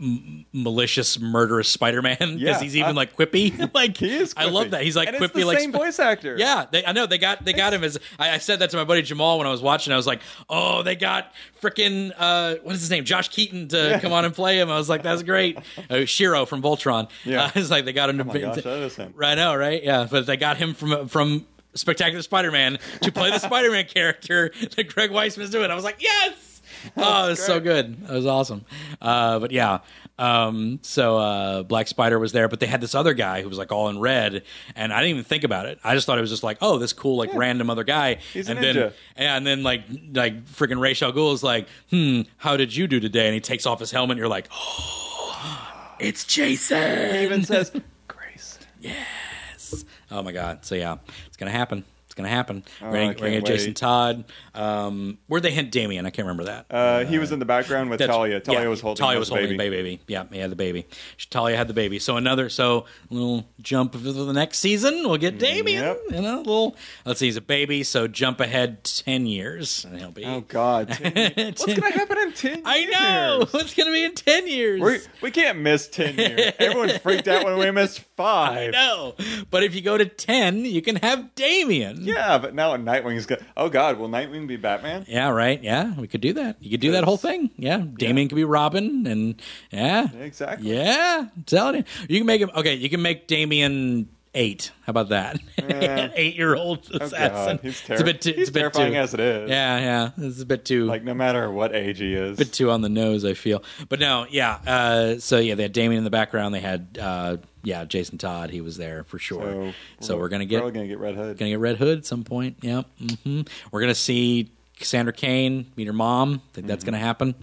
m- malicious, murderous Spider-Man because Yeah, he's even I- like quippy. <laughs> <laughs> like he is. I love that. He's like and quippy, like same voice actor. yeah, they, I know they got they got him as I, I said that to my buddy Jamal when I was watching. I was like, oh, they got freaking uh, what is his name, Josh Keaton to Yeah. come on and play him. I was like, that's great. Uh, <laughs> Shiro from Voltron. Yeah. uh, it's like they got him to. Oh my gosh, that is him. Right now, right? Yeah, but they got him from from Spectacular Spider-Man to play the Spider-Man character that Greg Weisman's doing. I was like, yes. <laughs> Oh, it was so good. It was awesome. Uh, but yeah, um, so uh, Black Spider was there, but they had this other guy who was like all in red, and I didn't even think about it. I just thought it was just like, oh, this cool like random other guy. He's and then ninja. yeah, and then like like freaking al Ghul is like, hmm, how did you do today? And he takes off his helmet. and You're like, oh, it's Jason. He even says <laughs> Grace. Yes. Oh my god! So yeah, it's gonna happen. It's gonna happen. Oh, we're I we're gonna can't get Jason. Todd. Um, where'd they hint Damian? I can't remember that. Uh, he was in the background with Talia. Talia yeah, was holding. Talia was holding baby. the baby. Yeah, he had the baby. Talia had the baby. So another so a little jump for the next season. We'll get Damian. Yep. You know, little. Let's see, he's a baby. So jump ahead ten years, and he'll be. Oh God! <laughs> ten. What's gonna happen in ten? I know years? what's gonna be in ten years. We we can't miss ten years. Everyone freaked out when we missed <laughs> I five. know, but if you go to ten, you can have Damian. <laughs> Yeah, but now Nightwing's go. Oh God, will Nightwing be Batman? Yeah, right. Yeah, we could do that. You could do that whole thing. Yeah, Damian could be Robin, and yeah, Exactly. yeah. I'm telling you, you can make him. Okay, you can make Damian eight. How about that? Yeah. <laughs> Eight-year-old Oh assassin. He's, it's a bit too. it's a bit terrifying too, as it is. Yeah, yeah. It's a bit too. Like no matter what age he is. a bit too on the nose, I feel. But no, yeah. Uh, so yeah, they had Damian in the background. They had uh, yeah, Jason Todd. He was there for sure. So, we're gonna get We're gonna get Red Hood. Gonna get Red Hood at some point. Yep. Mm-hmm. We're gonna see Cassandra Cain meet her mom. I think that's Mm-hmm. gonna happen.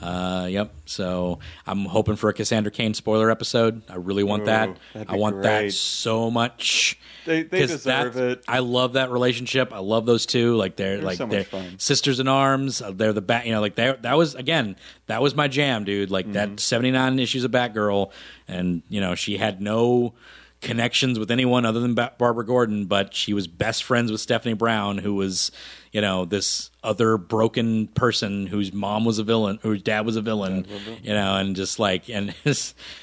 Uh, yep. So I'm hoping for a Cassandra Cain spoiler episode. I really want Ooh, that. I want that so much. They- they deserve that- it. I love that relationship. I love those two. Like they're, like so they're fun. sisters in arms. Uh, They're the bat. You know, like they that was again that was my jam, dude. Like Mm-hmm. that 79 issues of Batgirl, and you know she had no connections with anyone other than Barbara Gordon, but she was best friends with Stephanie Brown, who was, you know, this other broken person whose mom was a villain, whose dad was a villain, you know, and just like, and <laughs>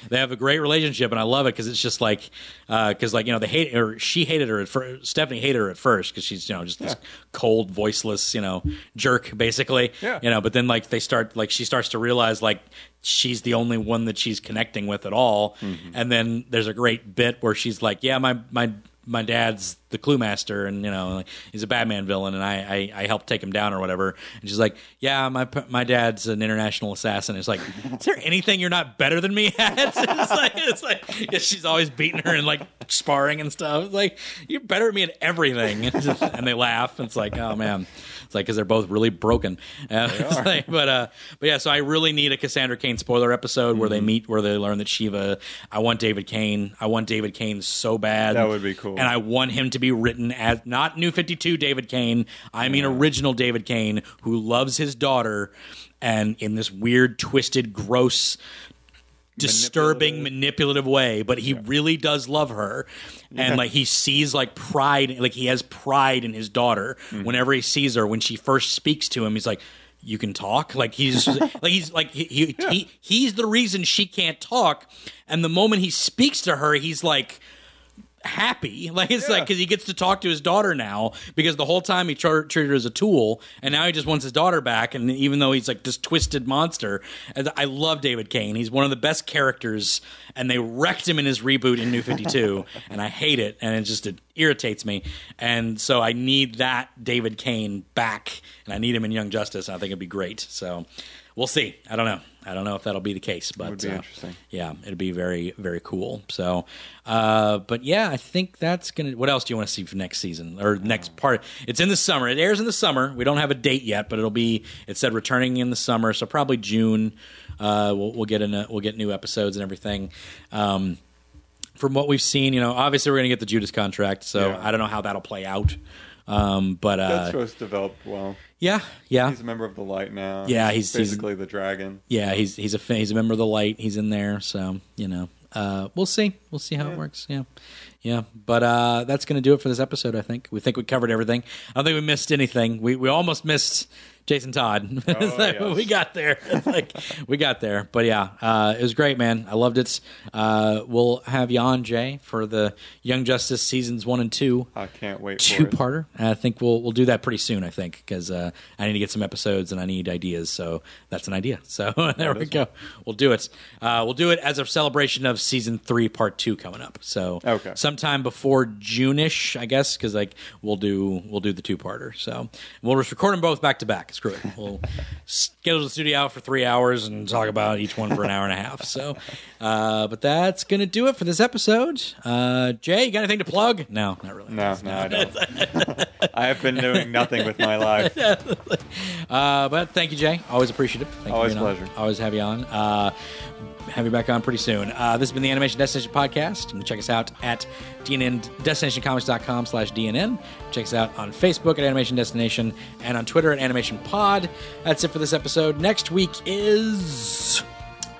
they have a great relationship, and I love it because it's just like, uh, because like you know they hate or she hated her at first. Stephanie hated her at first because she's you know just this cold, voiceless, you know, jerk basically, Yeah. you know. But then like they start like she starts to realize like she's the only one that she's connecting with at all. Mm-hmm. And then there's a great bit where she's like, "Yeah, my my my dad's the Cluemaster, and you know he's a Batman villain, and I I, I helped take him down or whatever." And she's like, "Yeah, my my dad's an international assassin." It's like, is there anything you're not better than me at? <laughs> it's like it's like yeah, she's always beating her and like sparring and stuff. It's like you're better at me at everything, and, <laughs> just- and they laugh. It's like, oh man. It's like because they're both really broken. <laughs> Uh, like- but uh, but yeah, so I really need a Cassandra Cain spoiler episode where Mm-hmm. they meet, where they learn that Shiva. I want David Cain. I want David Cain so bad. That would be cool. And I want him to be written as not New Fifty Two David Cain. I mean original David Cain who loves his daughter, and in this weird, twisted, gross disturbing manipulative. way but he really does love her. And like he sees like pride like he has pride in his daughter. Mm-hmm. whenever he sees her when she first speaks to him he's like you can talk? Like he's <laughs> like he's like he, he, he he's the reason she can't talk. And the moment he speaks to her he's like happy. <laughs> Like it's like because he gets to talk to his daughter now because the whole time he tra- treated her as a tool, and now he just wants his daughter back. And even though he's like this twisted monster, I love David Cain. He's one of the best characters, and they wrecked him in his reboot in New Fifty Two, <laughs> and I hate it, and it just it irritates me. And so I need that David Cain back, and I need him in Young Justice. And I think it'd be great. So. We'll see. I don't know. I don't know if that'll be the case, but Would be uh, interesting. yeah, it'd be very, very cool. So, uh, but yeah, I think that's gonna. What else do you want to see for next season or next part? It's in the summer. It airs in the summer. We don't have a date yet, but it'll be. It said returning in the summer, so probably June. Uh, we'll, we'll get in. A, we'll get new episodes and everything. Um, from what we've seen, you know, obviously we're gonna get the Judas contract, so Yeah. I don't know how that'll play out. Um, but uh, Deathstroke's developed well. yeah, yeah, He's a member of the Light now. Yeah, he's- he's- basically the dragon. yeah. He's he's a fa- he's a member of the light. He's in there, so you know. Uh, we'll see. We'll see how it works. Yeah, yeah. But uh, that's going to do it for this episode. I think we think we covered everything. I don't think we missed anything. We we almost missed Jason Todd. <laughs> It's like, yes. We got there. <laughs> Like we got there. But yeah, uh, it was great, man. I loved it. Uh, we'll have you on Jay for the Young Justice seasons one and two I can't wait two parter. I think we'll we'll do that pretty soon. I think because uh, I need to get some episodes and I need ideas. So that's an idea. So <laughs> there we go. We'll do it. Uh, we'll do it as a celebration of season three, part two coming up. So Okay. sometime before June-ish, I guess, because like we'll do we'll do the two parter. So we'll just record them both back to back. Screw it. We'll schedule the studio out for three hours and talk about each one for an hour and a half. So, uh, but that's gonna do it for this episode. Uh, Jay, you got anything to plug? No, not really. No, no, I don't. I have been doing nothing with my life. <laughs> Uh, but thank you, Jay. Always appreciative. Thank you Always for being on. pleasure. Always have you on. Have you back on pretty soon. Uh, this has been the Animation Destination Podcast. You can check us out at DNN, slash DNN. Check us out on Facebook at Animation Destination and on Twitter at Animation Pod. That's it for this episode. Next week is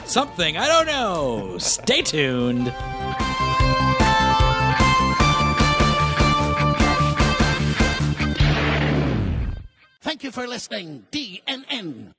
something. I don't know. Stay tuned. Thank you for listening, DNN.